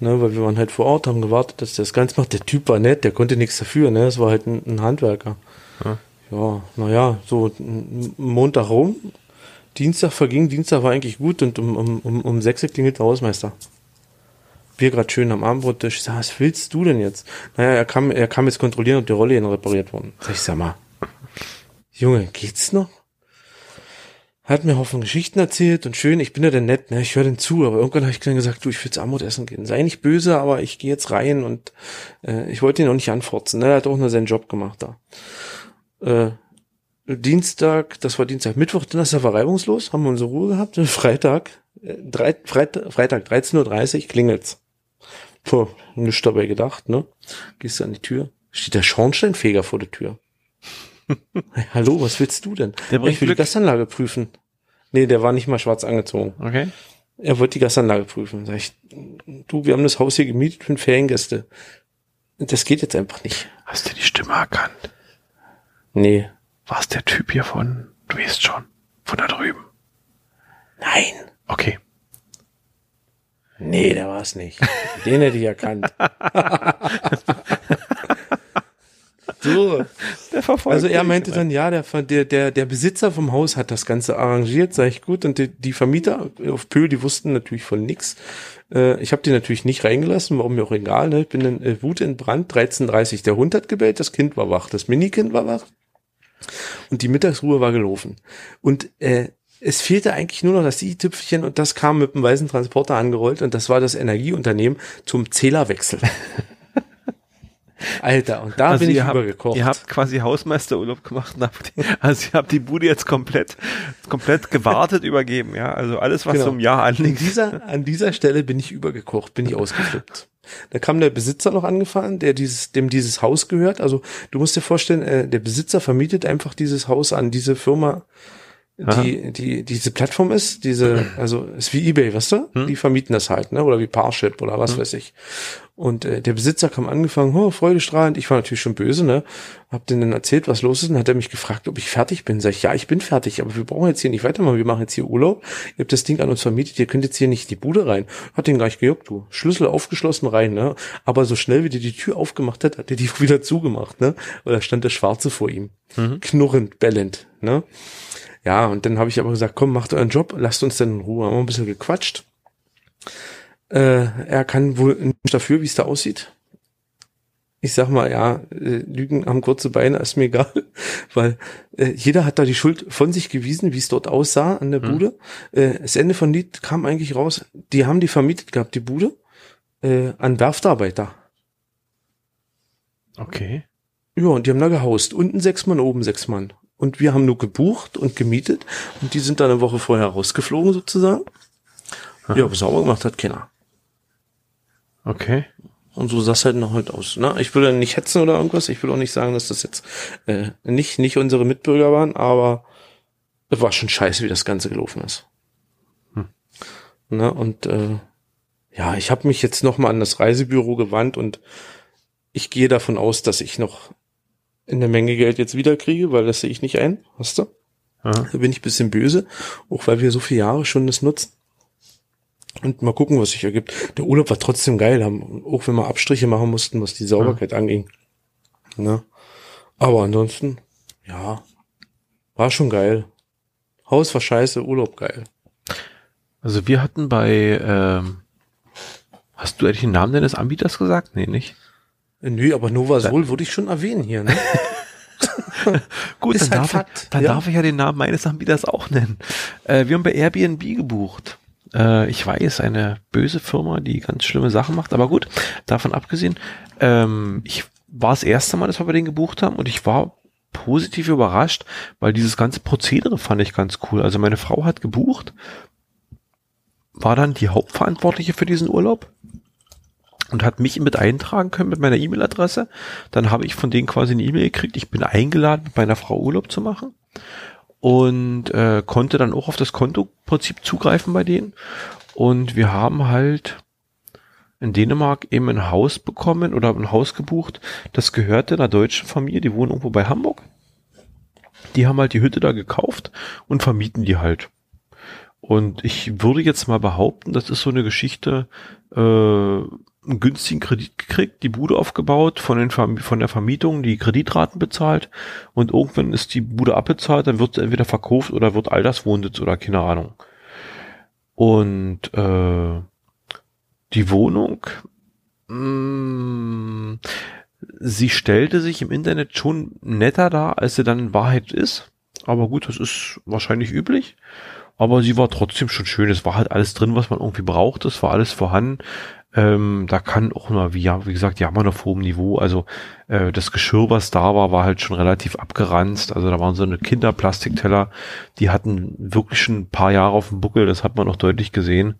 Ne, weil wir waren halt vor Ort, haben gewartet, dass der das ganz macht. Der Typ war nett, der konnte nichts dafür, ne? Das war halt ein, ein Handwerker. Ja. Ja, naja, so Montag rum, Dienstag verging, Dienstag war eigentlich gut und um, um, um, um sechs Uhr klingelt der Hausmeister. Wir gerade schön am Abendbrottisch. Ich sag, was willst du denn jetzt? Naja, er kam, er kam jetzt kontrollieren, ob die Rollläden repariert wurden. Sag ich, sag mal, Junge, geht's noch? Hat mir Haufen Geschichten erzählt und schön, ich bin ja der nett, ne? ich höre den zu, aber irgendwann habe ich dann gesagt, du, ich will zu Armut essen gehen. Sei nicht böse, aber ich gehe jetzt rein und äh, ich wollte ihn auch nicht anforzen. Ne? Er hat auch nur seinen Job gemacht da. Äh, Dienstag, das war Dienstag, Mittwoch, Donnerstag war reibungslos, haben wir unsere Ruhe gehabt. [LAUGHS] Freitag, äh, drei, Freitag, Freitag 13.30 Uhr klingelt's. Puh, nichts dabei gedacht, ne? Gehst du an die Tür, steht der Schornsteinfeger vor der Tür. hey, [LAUGHS] hallo, was willst du denn? Der bringt ich will die Glück. Gasanlage prüfen. Nee, der war nicht mal schwarz angezogen. Okay. Er wollte die Gasanlage prüfen. Sag ich, du, wir haben das Haus hier gemietet für Feriengäste. Das geht jetzt einfach nicht. Hast du die Stimme erkannt? Nee. War es der Typ hier von, du weißt schon, von da drüben? Nein. Okay. Nee, der war es nicht. Den hätte ich erkannt. [LAUGHS] so. Also er meinte dann, ja, der, der, der, der Besitzer vom Haus hat das Ganze arrangiert, sag ich gut. Und die, die Vermieter auf Pöhl, die wussten natürlich von nix. Äh, ich habe die natürlich nicht reingelassen, warum mir auch egal. Ne? Ich bin in äh, Wut in Brand, 13.30 Der Hund hat gebellt, das Kind war wach, das Minikind war wach. Und die Mittagsruhe war gelaufen. Und äh, es fehlte eigentlich nur noch das i-Tüpfchen und das kam mit dem weißen Transporter angerollt und das war das Energieunternehmen zum Zählerwechsel. [LAUGHS] Alter, und da bin ich habt, übergekocht. ihr habt quasi Hausmeisterurlaub gemacht. und habt die, also ihr habt die Bude jetzt komplett, komplett gewartet [LAUGHS] übergeben. Ja, also alles, was Genau. so im Jahr An anliegt. dieser, an dieser Stelle bin ich übergekocht, bin ich ausgeflippt. Da kam der Besitzer noch angefahren, der dieses, dem dieses Haus gehört. Also du musst dir vorstellen, äh, der Besitzer vermietet einfach dieses Haus an diese Firma, die, die, diese Plattform ist, diese, [CLEARS THROAT] also ist wie Ebay, weißt du? Die vermieten das halt, ne? Oder wie Parship oder was weiß ich. Und äh, der Besitzer kam angefangen, oh, freudestrahlend. Ich war natürlich schon böse, ne? Hab denen dann erzählt, was los ist, und hat er mich gefragt, ob ich fertig bin. Sag ich, ja, ich bin fertig, aber wir brauchen jetzt hier nicht weitermachen. Wir machen jetzt hier Urlaub. Ihr habt das Ding an uns vermietet, ihr könnt jetzt hier nicht in die Bude rein. Hat den gleich gejuckt, du. Schlüssel aufgeschlossen rein, ne? Aber so schnell wie der die Tür aufgemacht hat, hat er die [LAUGHS] wieder zugemacht, ne? Oder stand der Schwarze vor ihm. Knurrend, bellend, ne? Ja, und dann habe ich aber gesagt, komm, macht euren Job, lasst uns denn in Ruhe. Haben wir ein bisschen gequatscht. Äh, er kann wohl nicht dafür, wie es da aussieht. Ich sag mal, ja, äh, Lügen haben kurze Beine, ist mir egal, [LAUGHS] weil äh, jeder hat da die Schuld von sich gewiesen, wie es dort aussah an der Bude. Äh, das Ende von Lied kam eigentlich raus, die haben die vermietet gehabt, die Bude, äh, an Werftarbeiter. Okay. Ja, und die haben da gehaust. Unten sechs Mann, oben sechs Mann. Und wir haben nur gebucht und gemietet. Und die sind dann eine Woche vorher rausgeflogen sozusagen. Ja, aber sauber gemacht hat keiner. Okay. Und so sah es halt noch heute aus. Ne? Ich will ja nicht hetzen oder irgendwas. Ich will auch nicht sagen, dass das jetzt äh, nicht, nicht unsere Mitbürger waren, aber es war schon scheiße, wie das Ganze gelaufen ist. Hm. Ne? Und äh, ja, ich habe mich jetzt nochmal an das Reisebüro gewandt und ich gehe davon aus, dass ich noch eine Menge Geld jetzt wieder kriege, weil das sehe ich nicht ein. Hast du? Ja. Da bin ich bisschen böse, auch weil wir so viele Jahre schon das nutzen. Und mal gucken, was sich ergibt. Der Urlaub war trotzdem geil, haben, auch wenn wir Abstriche machen mussten, was die Sauberkeit anging. Ne? Aber ansonsten, ja, war schon geil. Haus war scheiße, Urlaub geil. Also wir hatten bei, ähm, hast du eigentlich den Namen deines Anbieters gesagt? Nee, nicht. Nö, aber Nova Sol würde ich schon erwähnen hier. Ne? [LAUGHS] Gut, dann, halt darf, Fakt, ich, dann ja. darf ich ja den Namen meines Anbieters auch nennen. Äh, wir haben bei Airbnb gebucht. Äh, ich weiß, eine böse Firma, die ganz schlimme Sachen macht, aber gut, davon abgesehen, ähm, ich war das erste Mal, dass wir bei denen gebucht haben und ich war positiv überrascht, weil dieses ganze Prozedere fand ich ganz cool. Also meine Frau hat gebucht, war dann die Hauptverantwortliche für diesen Urlaub und hat mich mit eintragen können mit meiner E-Mail-Adresse. Dann habe ich von denen quasi eine E-Mail gekriegt. Ich bin eingeladen, mit meiner Frau Urlaub zu machen und äh, konnte dann auch auf das Kontoprinzip zugreifen bei denen. Und wir haben halt in Dänemark eben ein Haus bekommen oder ein Haus gebucht. Das gehörte einer deutschen Familie, die wohnen irgendwo bei Hamburg. Die haben halt die Hütte da gekauft und vermieten die halt. Und ich würde jetzt mal behaupten, das ist so eine Geschichte, äh, einen günstigen Kredit gekriegt, die Bude aufgebaut, von, den von der Vermietung die Kreditraten bezahlt und irgendwann ist die Bude abbezahlt, dann wird sie entweder verkauft oder wird Alterswohnsitz oder keine Ahnung. Und äh, die Wohnung, mh, sie stellte sich im Internet schon netter dar, als sie dann in Wahrheit ist. Aber gut, das ist wahrscheinlich üblich. Aber sie war trotzdem schon schön. Es war halt alles drin, was man irgendwie braucht. Es war alles vorhanden. Ähm, da kann auch mal, wie, ja, wie gesagt, ja, man auf hohem Niveau. Also äh, das Geschirr, was da war, war halt schon relativ abgeranzt. Also da waren so eine Kinderplastikteller, die hatten wirklich schon ein paar Jahre auf dem Buckel. Das hat man auch deutlich gesehen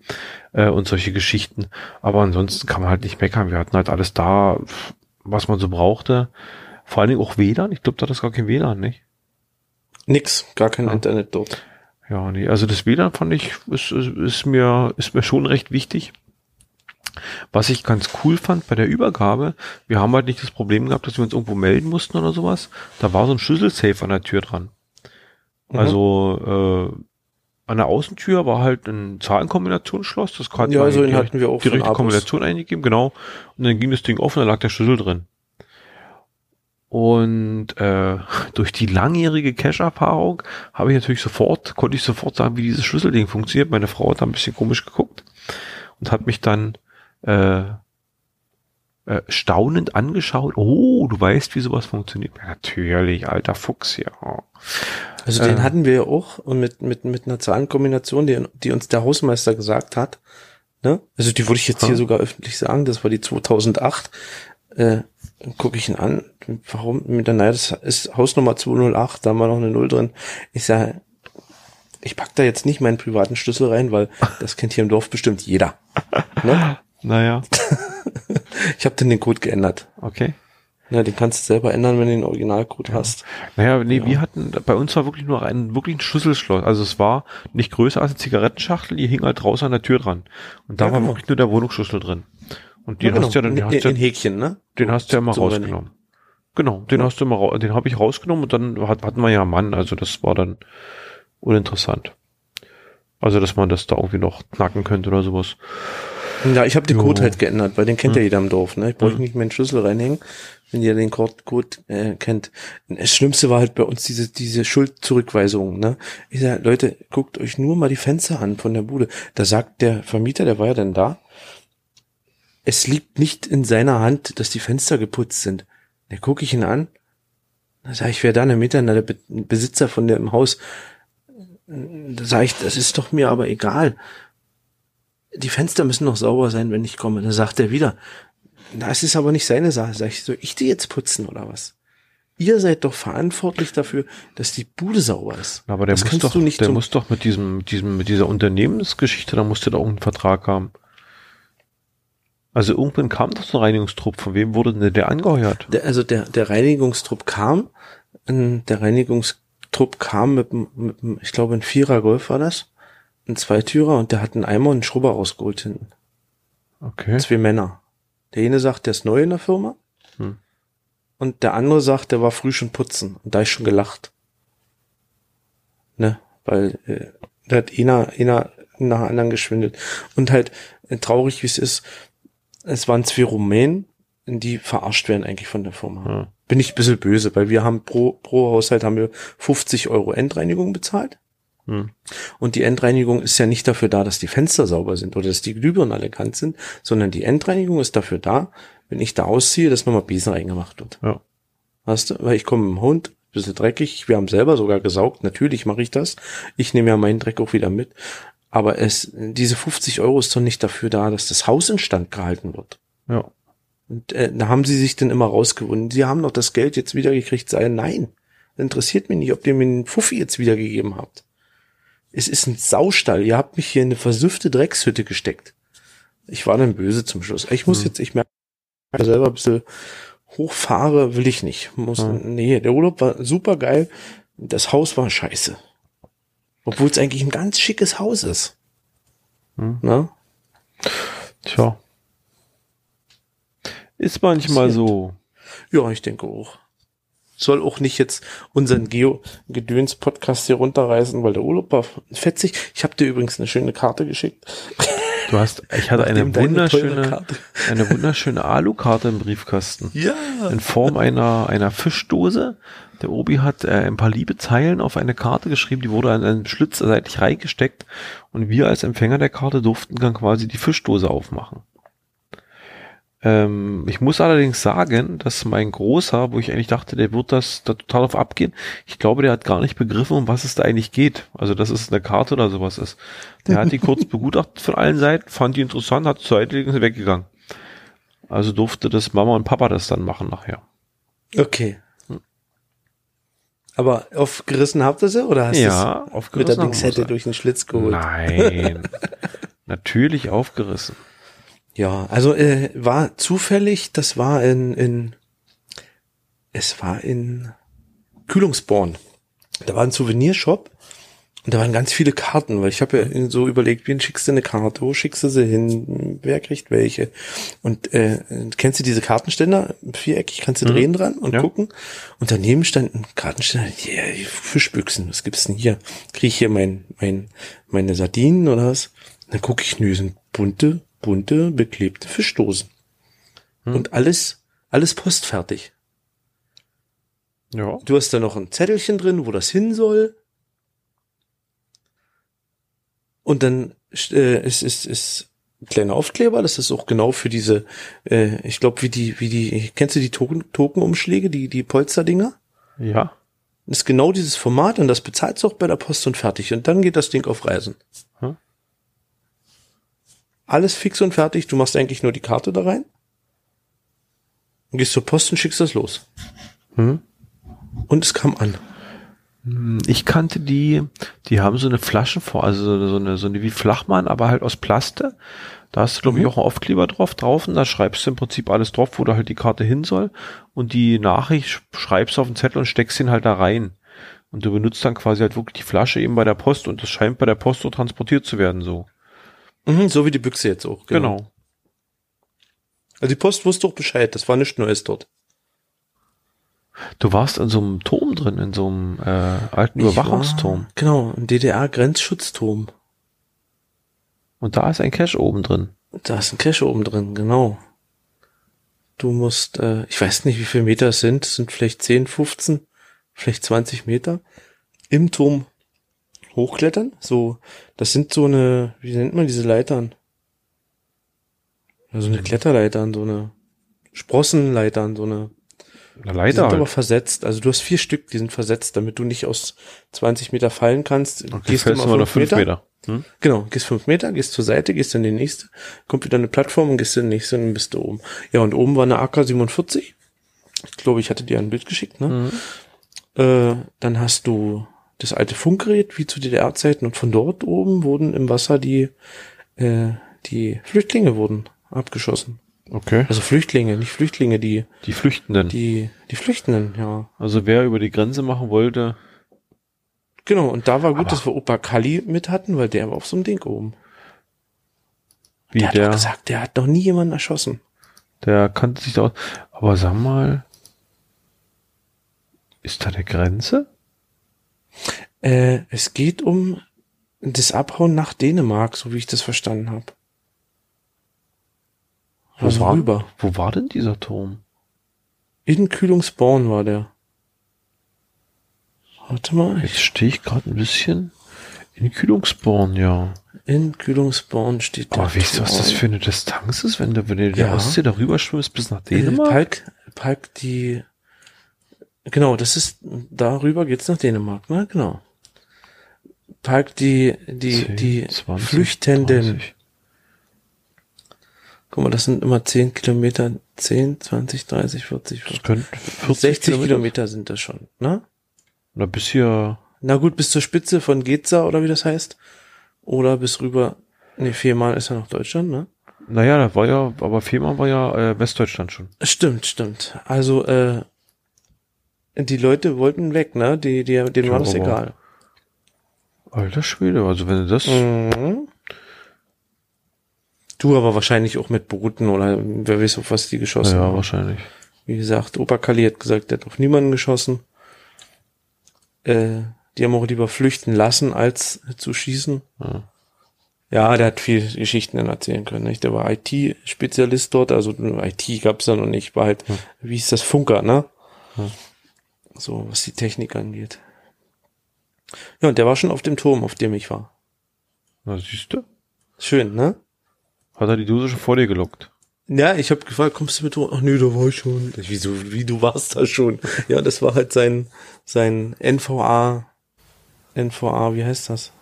äh, und solche Geschichten. Aber ansonsten kann man halt nicht meckern. Wir hatten halt alles da, was man so brauchte. Vor allen Dingen auch WLAN. Ich glaube, da hat das gar kein WLAN, nicht? Nix, gar kein Ja. Internet dort. Ja, nee, also das WLAN fand ich, ist, ist, ist mir, ist mir schon recht wichtig. Was ich ganz cool fand bei der Übergabe, wir haben halt nicht das Problem gehabt, dass wir uns irgendwo melden mussten oder sowas. Da war so ein Schlüsselsafe an der Tür dran. Mhm. Also äh, an der Außentür war halt ein Zahlenkombinationsschloss. Das hat Ja, man so den hatten wir auch die richtige. Kombination eingegeben, genau. Und dann ging das Ding offen, da lag der Schlüssel drin. Und äh, [LAUGHS] durch die langjährige Cache-Erfahrung habe ich natürlich sofort, konnte ich sofort sagen, wie dieses Schlüsselding funktioniert. Meine Frau hat da ein bisschen komisch geguckt und hat mich dann äh, äh, staunend angeschaut. Oh, du weißt, wie sowas funktioniert. Ja, natürlich, alter Fuchs, ja. Also Äh. den hatten wir ja auch und mit, mit, mit einer Zahlenkombination, die, die uns der Hausmeister gesagt hat. Ne? Also die würde ich jetzt Ja. hier sogar öffentlich sagen, das war die 2008. Äh, gucke ich ihn an, warum mit der, naja, das ist Hausnummer 208, da haben wir noch eine Null drin. Ich sage, ich pack da jetzt nicht meinen privaten Schlüssel rein, weil [LAUGHS] das kennt hier im Dorf bestimmt jeder. Ne? Naja, [LAUGHS] Ich habe dann den Code geändert. okay. Ne, den kannst du selber ändern, wenn du den Originalcode hast. Naja, nee, Ja. wir hatten, bei uns war wirklich nur ein, wirklich ein Schlüsselschloss. Also es war nicht größer als eine Zigarettenschachtel, die hing halt draußen an der Tür dran. Und da Ja, war genau. wirklich nur der Wohnungsschlüssel drin. Und den Ja, hast du ja dann, den hast du in ja, Häkchen, ne? den hast du ja immer So rausgenommen. Genau, den hast du immer, rau- den habe ich rausgenommen und dann hat, hatten wir ja einen Mann, also das war dann uninteressant. Also, dass man das da irgendwie noch knacken könnte oder sowas. Ja, ich habe den Jo. Code halt geändert, weil den kennt ja Hm. jeder im Dorf. Ne? Ich brauche Hm. nicht meinen Schlüssel reinhängen, wenn ihr den Code, Code äh, kennt. Das Schlimmste war halt bei uns diese diese Schuldzurückweisung. Ne? Ich sag, Leute, guckt euch nur mal die Fenster an von der Bude. Da sagt der Vermieter, der war ja dann da, es liegt nicht in seiner Hand, dass die Fenster geputzt sind. Da gucke ich ihn an, da sage ich, wer da eine Meter, na, der Be Besitzer von dem Haus. Da sage ich, das ist doch mir aber egal die Fenster müssen noch sauber sein, wenn ich komme. Dann sagt er wieder, das ist aber nicht seine Sache. Sag ich, soll ich die jetzt putzen oder was? Ihr seid doch verantwortlich dafür, dass die Bude sauber ist. Aber der das muss kannst doch, du nicht der muss doch mit diesem, mit diesem, mit dieser Unternehmensgeschichte, da musste da irgendeinen Vertrag haben. Also irgendwann kam doch so ein Reinigungstrupp. Von wem wurde denn der angeheuert? Der, also der, der Reinigungstrupp kam, der Reinigungstrupp kam mit, mit, ich glaube, ein Vierer Golf war das, ein Zweitürer und der hat einen Eimer und einen Schrubber rausgeholt hinten. Okay. Zwei Männer. Der eine sagt, der ist neu in der Firma. Hm. Und der andere sagt, der war früh schon putzen. Und da ich schon gelacht. Ne? Weil äh, da hat einer, einer nach anderen geschwindelt. Und halt äh, traurig, wie es ist, es waren zwei Rumänen, die verarscht werden eigentlich von der Firma. Ja. Bin ich ein bisschen böse, weil wir haben pro, pro Haushalt haben wir 50 Euro Endreinigung bezahlt. Hm. Und die Endreinigung ist ja nicht dafür da, dass die Fenster sauber sind oder dass die Glühbirnen alle kant sind, sondern die Endreinigung ist dafür da, wenn ich da ausziehe, dass nochmal Besen reingemacht wird. Ja. Weißt du, weil ich komme mit dem Hund, bisschen dreckig, wir haben selber sogar gesaugt, natürlich mache ich das. Ich nehme ja meinen Dreck auch wieder mit. Aber es, diese 50 Euro ist doch nicht dafür da, dass das Haus instand gehalten wird. Ja. Und äh, da haben sie sich dann immer rausgewunden. Sie haben doch das Geld jetzt wiedergekriegt. Sei nein. Interessiert mich nicht, ob ihr mir einen Fuffi jetzt wiedergegeben habt. Es ist ein Saustall. Ihr habt mich hier in eine versüffte Dreckshütte gesteckt. Ich war dann böse zum Schluss. Ich muss jetzt, ich merke selber ein bisschen hochfahre, will ich nicht. Muss, Nee, der Urlaub war super geil. Das Haus war scheiße. Obwohl es eigentlich ein ganz schickes Haus ist. Hm. Na? Tja. Ist manchmal so. Ja, ich denke auch. Soll auch nicht jetzt unseren Geo-Gedöns-Podcast hier runterreißen, weil der Urlaub war fetzig. Ich habe dir übrigens eine schöne Karte geschickt. Du hast, ich hatte eine wunderschöne, eine wunderschöne Alukarte im Briefkasten. Ja. In Form einer, einer Fischdose. Der Obi hat äh, ein paar liebe Zeilen auf eine Karte geschrieben, die wurde an einen Schlitz seitlich reingesteckt und wir als Empfänger der Karte durften dann quasi die Fischdose aufmachen. Ähm, ich muss allerdings sagen, dass mein Großer, wo ich eigentlich dachte, der wird das da total auf abgehen, ich glaube, der hat gar nicht begriffen, um was es da eigentlich geht. Also, dass es eine Karte oder sowas ist. Der hat die [LAUGHS] kurz begutachtet von allen Seiten, fand die interessant, hat zur Seite und weggegangen. Also durfte das Mama und Papa das dann machen nachher. Okay. Aber aufgerissen habt ihr sie oder hast Ja, du es mit der sie. durch den Schlitz geholt? Nein. [LAUGHS] Natürlich aufgerissen. Ja, also äh, war zufällig, das war in, in es war in Kühlungsborn. Da war ein Souvenirshop und da waren ganz viele Karten, weil ich habe ja so überlegt, wen schickst du eine Karte, wo schickst du sie hin, wer kriegt welche. Und äh, kennst du diese Kartenständer, viereckig, kannst du drehen dran und Ja. gucken. Und daneben stand ein Kartenständer, yeah, Fischbüchsen, was gibt's denn hier? Kriege ich hier mein, mein, meine Sardinen oder was? Dann gucke ich, nö, sind bunte, bunte, beklebte Fischdosen. Und alles, alles postfertig. Ja. Du hast da noch ein Zettelchen drin, wo das hin soll. Und dann äh, ist, ist, ist ein kleiner Aufkleber, das ist auch genau für diese, äh, ich glaube, wie die, wie die, kennst du die Token, Tokenumschläge, die, die Polsterdinger? Ja. Das ist genau dieses Format und das bezahlst du auch bei der Post und fertig. Und dann geht das Ding auf Reisen. Hm. Alles fix und fertig. Du machst eigentlich nur die Karte da rein. Und gehst zur Post und schickst das los. Hm. Und es kam an. Ich kannte die, die haben so eine Flaschenform, also so- eine, so eine wie Flachmann, aber halt aus Plaste. Da hast du, glaube ich, auch einen Aufkleber drauf, drauf und da schreibst du im Prinzip alles drauf, wo da halt die Karte hin soll. Und die Nachricht sch- schreibst du auf den Zettel und steckst ihn halt da rein. Und du benutzt dann quasi halt wirklich die Flasche eben bei der Post und das scheint bei der Post so transportiert zu werden, so. Mhm, so wie die Büchse jetzt auch. Genau. Also die Post wusste doch Bescheid. Das war nichts Neues dort. Du warst in so einem Turm drin, in so einem äh, alten Ich Überwachungsturm. War, genau, ein DDR-Grenzschutzturm. Und da ist ein Cache oben drin. Da ist ein Cache oben drin, genau. Du musst, äh, ich weiß nicht, wie viele Meter es sind. Es sind vielleicht 10, 15, vielleicht 20 Meter. Im Turm hochklettern. So, das sind so eine, wie nennt man diese Leitern? Ja, so eine Kletterleitern, so eine Sprossenleitern, so eine. Eine Die Leiter sind aber halt. versetzt. Also du hast vier Stück, die sind versetzt, damit du nicht aus 20 Meter fallen kannst. Okay, fällst du mal noch fünf Meter. Hm? Genau, gehst fünf Meter, gehst zur Seite, gehst in die nächste, kommt wieder eine Plattform und gehst in die nächste und dann bist du oben. Ja, und oben war eine AK-47. Ich glaube, ich hatte dir ein Bild geschickt, ne? Äh, dann hast du das alte Funkgerät, wie zu DDR-Zeiten, und von dort oben wurden im Wasser die, äh, die Flüchtlinge wurden abgeschossen. Okay. Also Flüchtlinge, nicht Flüchtlinge, die, Die Flüchtenden. die, die Flüchtenden, ja. also wer über die Grenze machen wollte, Genau, und da war gut, Aber- dass wir Opa Kalli mit hatten, weil der war auf so einem Ding oben. wie Der hat der, doch gesagt, der hat noch nie jemanden erschossen. der kannte sich da aus. Aber sag mal, ist da eine Grenze? Äh, es geht um das Abhauen nach Dänemark, so wie ich das verstanden habe. Wo Also war, rüber. wo war denn dieser Turm? In Kühlungsborn war der. Warte mal, Jetzt stehe ich gerade ein bisschen in Kühlungsborn, ja. in Kühlungsborn steht der. Aber weißt du, was das für eine Distanz ist, wenn du, wenn du der Ja. Ostsee darüber schwimmst bis nach Äh, Dänemark? Palk, Palk, die, genau, das ist, darüber geht's nach Dänemark, ne, genau. Palk, die, die, 10, die 20, Flüchtenden. 30. Guck mal, das sind immer 10 Kilometer, 10, 20, 30, 40, Das 50. könnte 40 60 Kilometer. sind das schon, ne? Na, bis hier, Na gut, bis zur Spitze von Geza oder wie das heißt. Oder bis rüber, nee, viermal ist ja noch Deutschland, ne? naja, da war ja, aber Fehmarn war ja äh, Westdeutschland schon. Stimmt, stimmt. Also, äh, die Leute wollten weg, ne? Die, die, denen war Ja, das egal. Alter Schwede, also wenn du das, Mhm. Du aber wahrscheinlich auch mit Booten oder wer weiß, auf was die geschossen ja, haben. wahrscheinlich. Wie gesagt, Opa Kali hat gesagt, der hat auf niemanden geschossen. Äh, die haben auch lieber flüchten lassen, als zu schießen. Ja. Ja, der hat viel Geschichten dann erzählen können. Nicht? Der war IT-Spezialist dort, also IT gab's da noch nicht, war halt, wie hieß das, Funker, ne? So, was die Technik angeht. Ja, und der war schon auf dem Turm, auf dem ich war. Na, siehst du? Schön, ne? Hat er die Dose schon vor dir gelockt? Ja, ich habe gefragt, kommst du mit? Ach nee, da war ich schon. Ich, Wieso, wie du warst da schon? Ja, das war halt sein sein NVA NVA, wie heißt das?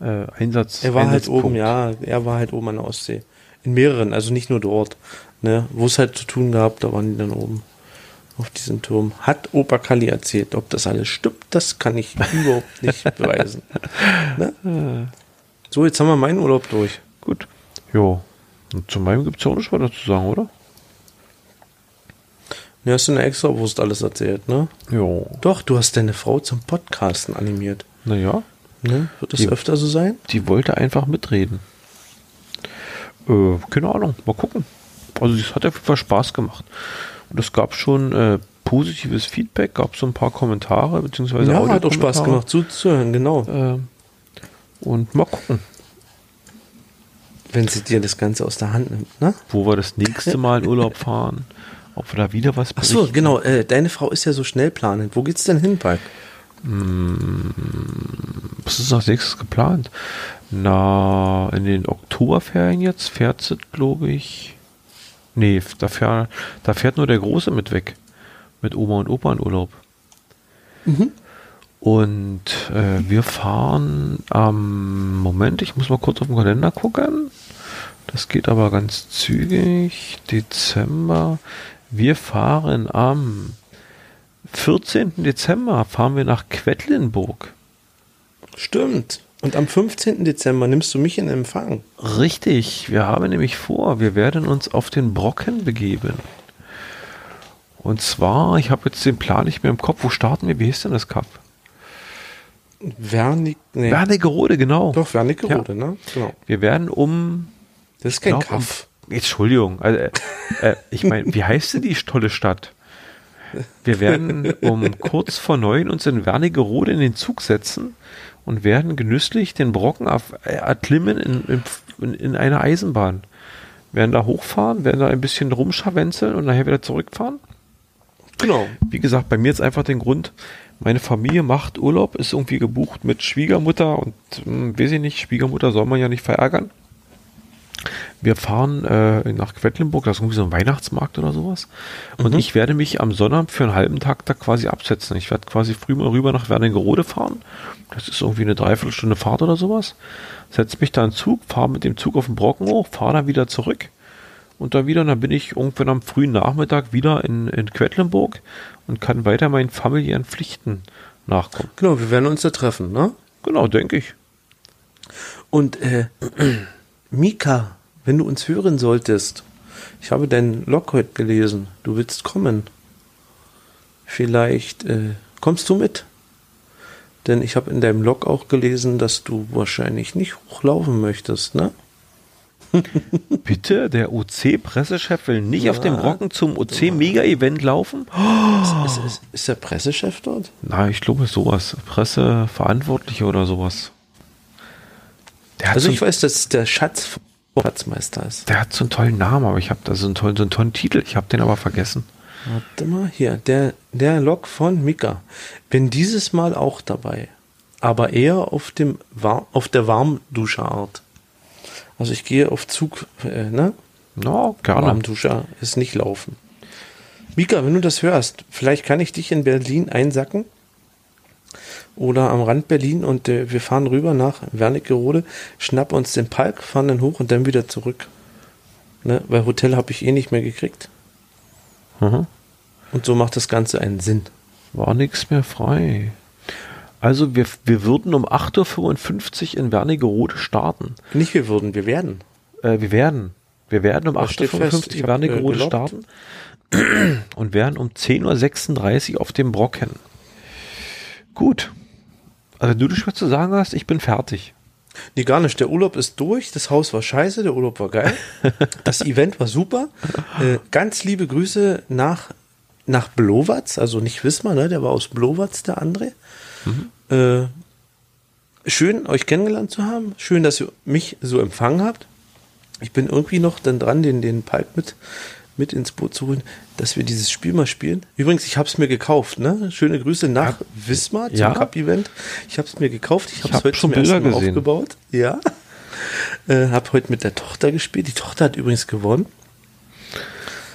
Äh, Einsatz. Er war halt oben, ja, er war halt oben an der Ostsee. In mehreren, also nicht nur dort, ne, wo es halt zu tun gab, da waren die dann oben auf diesem Turm. Hat Opa Kali erzählt, ob das alles stimmt, das kann ich [LAUGHS] überhaupt nicht beweisen. Ne? So, jetzt haben wir meinen Urlaub durch. Gut. Jo. Und zu meinem gibt's ja auch nicht weiter zu sagen, oder? Du hast du eine Extrawurst alles erzählt, ne? Jo. Doch, du hast deine Frau zum Podcasten animiert. Naja, Ne? Wird das Die- öfter so sein? die wollte einfach mitreden. Äh, keine Ahnung, mal gucken. Also es hat auf jeden Fall Spaß gemacht. Und es gab schon äh, positives Feedback, gab so ein paar Kommentare, beziehungsweise Ja, hat auch Spaß gemacht zuzuhören, genau. Ähm, und mal gucken, Wenn sie dir das Ganze aus der Hand nimmt, ne? wo wir das nächste Mal in Urlaub fahren. Ob wir da wieder was Ach so, berichten. genau. Äh, deine Frau ist ja so schnell planend. Wo geht's denn hin, Palk? Was ist als nächstes geplant? Na, in den Oktoberferien jetzt fährt sie, glaube ich. Nee, da fährt, da fährt nur der Große mit weg. Mit Oma und Opa in Urlaub. Und äh, wir fahren am Moment, ich muss mal kurz auf den Kalender gucken. Das geht aber ganz zügig. Dezember. Wir fahren am 14. Dezember fahren wir nach Quedlinburg. Stimmt. Und am 15. Dezember nimmst du mich in Empfang. Richtig, wir haben nämlich vor, wir werden uns auf den Brocken begeben. Und zwar, ich habe jetzt den Plan nicht mehr im Kopf, wo starten wir? Wie hieß denn das Cup? Wernig, nee. Wernigerode, genau. Doch, Wernigerode, ne? Genau. Wir werden um, Das ist kein glaub, um Kaff. Entschuldigung, also, äh, äh, ich meine, wie heißt denn die tolle Stadt? Wir werden um kurz vor neun uns in Wernigerode in den Zug setzen und werden genüsslich den Brocken äh, erklimmen in, in, in einer Eisenbahn. Werden da hochfahren, werden da ein bisschen rumscharwenzeln und nachher wieder zurückfahren. Genau. Wie gesagt, bei mir ist einfach den Grund, meine Familie macht Urlaub, ist irgendwie gebucht mit Schwiegermutter und hm, weiß ich nicht, Schwiegermutter soll man ja nicht verärgern. Wir fahren äh, nach Quedlinburg, das ist irgendwie so ein Weihnachtsmarkt oder sowas. Und ich werde mich am Sonnabend für einen halben Tag da quasi absetzen. Ich werde quasi früh mal rüber nach Wernigerode fahren. Das ist irgendwie eine Dreiviertelstunde Fahrt oder sowas. Setze mich da in den Zug, fahre mit dem Zug auf den Brocken hoch, fahre dann wieder zurück. Und dann wieder, dann bin ich irgendwann am frühen Nachmittag wieder in, in Quedlinburg und kann weiter meinen familiären Pflichten nachkommen. Genau, wir werden uns da treffen, ne? Genau, denke ich. Und äh, Mika, wenn du uns hören solltest, Ich habe deinen Log heute gelesen. Du willst kommen. Vielleicht äh, kommst du mit. Denn ich habe in deinem Log auch gelesen, dass du wahrscheinlich nicht hochlaufen möchtest, ne? [LAUGHS] Bitte, der OC-Pressechef will nicht auf dem Brocken zum OC-Mega-Event laufen? Ist, ist, ist der Pressechef dort? Na, ich glaube sowas. Presseverantwortliche oder sowas. Also so, ich weiß, dass der Schatz vom Schatzmeister ist. der hat so einen tollen Namen, aber ich habe da so einen tollen, so einen tollen Titel. Ich habe den aber vergessen. Warte mal, hier, der, der Log von Mika. Bin dieses Mal auch dabei. Aber eher auf, dem, auf der Warmduscherart. Also ich gehe auf Zug, äh, ne? Na, gerne. Warmduscher ist nicht laufen. Mika, wenn du das hörst, vielleicht kann ich dich in Berlin einsacken. Oder am Rand Berlin und äh, wir fahren rüber nach Wernigerode, schnappen uns den Palk, fahren dann hoch und dann wieder zurück. Ne? Weil Hotel habe ich eh nicht mehr gekriegt. Mhm. Und so macht das Ganze einen Sinn. War nichts mehr frei. Also wir, wir würden um 8.55 Uhr in Wernigerode starten. Nicht wir würden, wir werden. Äh, wir werden. Wir werden um Das steht fest. 8.55 Ich Uhr hab, äh, Wernigerode gelockt. starten [CLEARS THROAT] und werden um 10.36 Uhr auf dem Brocken. Gut. Also du das was zu sagen hast, ich bin fertig. Nee, gar nicht. Der Urlaub ist durch. Das Haus war scheiße. Der Urlaub war geil. [LAUGHS] Das Event war super. Äh, ganz liebe Grüße nach, nach Blowatz. Also nicht Wismar, ne? Der war aus Blowatz, der André. Äh, schön, euch kennengelernt zu haben. Schön, dass ihr mich so empfangen habt. Ich bin irgendwie noch dann dran, den, den Palk mit, mit ins Boot zu holen, dass wir dieses Spiel mal spielen. Übrigens, ich habe es mir gekauft. Ne? Schöne Grüße nach Wismar zum Ja. Cup-Event. Ich habe es mir gekauft. Ich habe es hab heute schon zum ersten Mal gesehen. aufgebaut. Ja. [LAUGHS] Äh, habe heute mit der Tochter gespielt. Die Tochter hat übrigens gewonnen.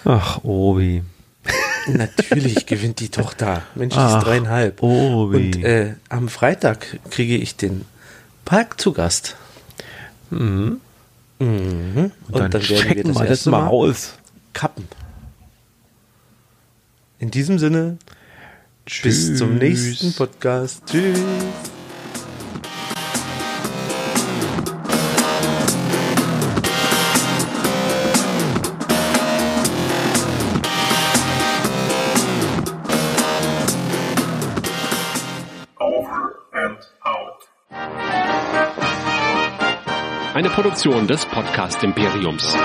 Ach, Obi. [LAUGHS] Natürlich gewinnt die Tochter. Mensch, die ist dreieinhalb. Obi. Und äh, am Freitag kriege ich den Park zu Gast. Mhm. Und, dann, dann, werden wir das wir das erste mal Mal aus. Kappen. In diesem Sinne, bis zum nächsten Podcast. Tschüss. Eine Produktion des Podcast Imperiums.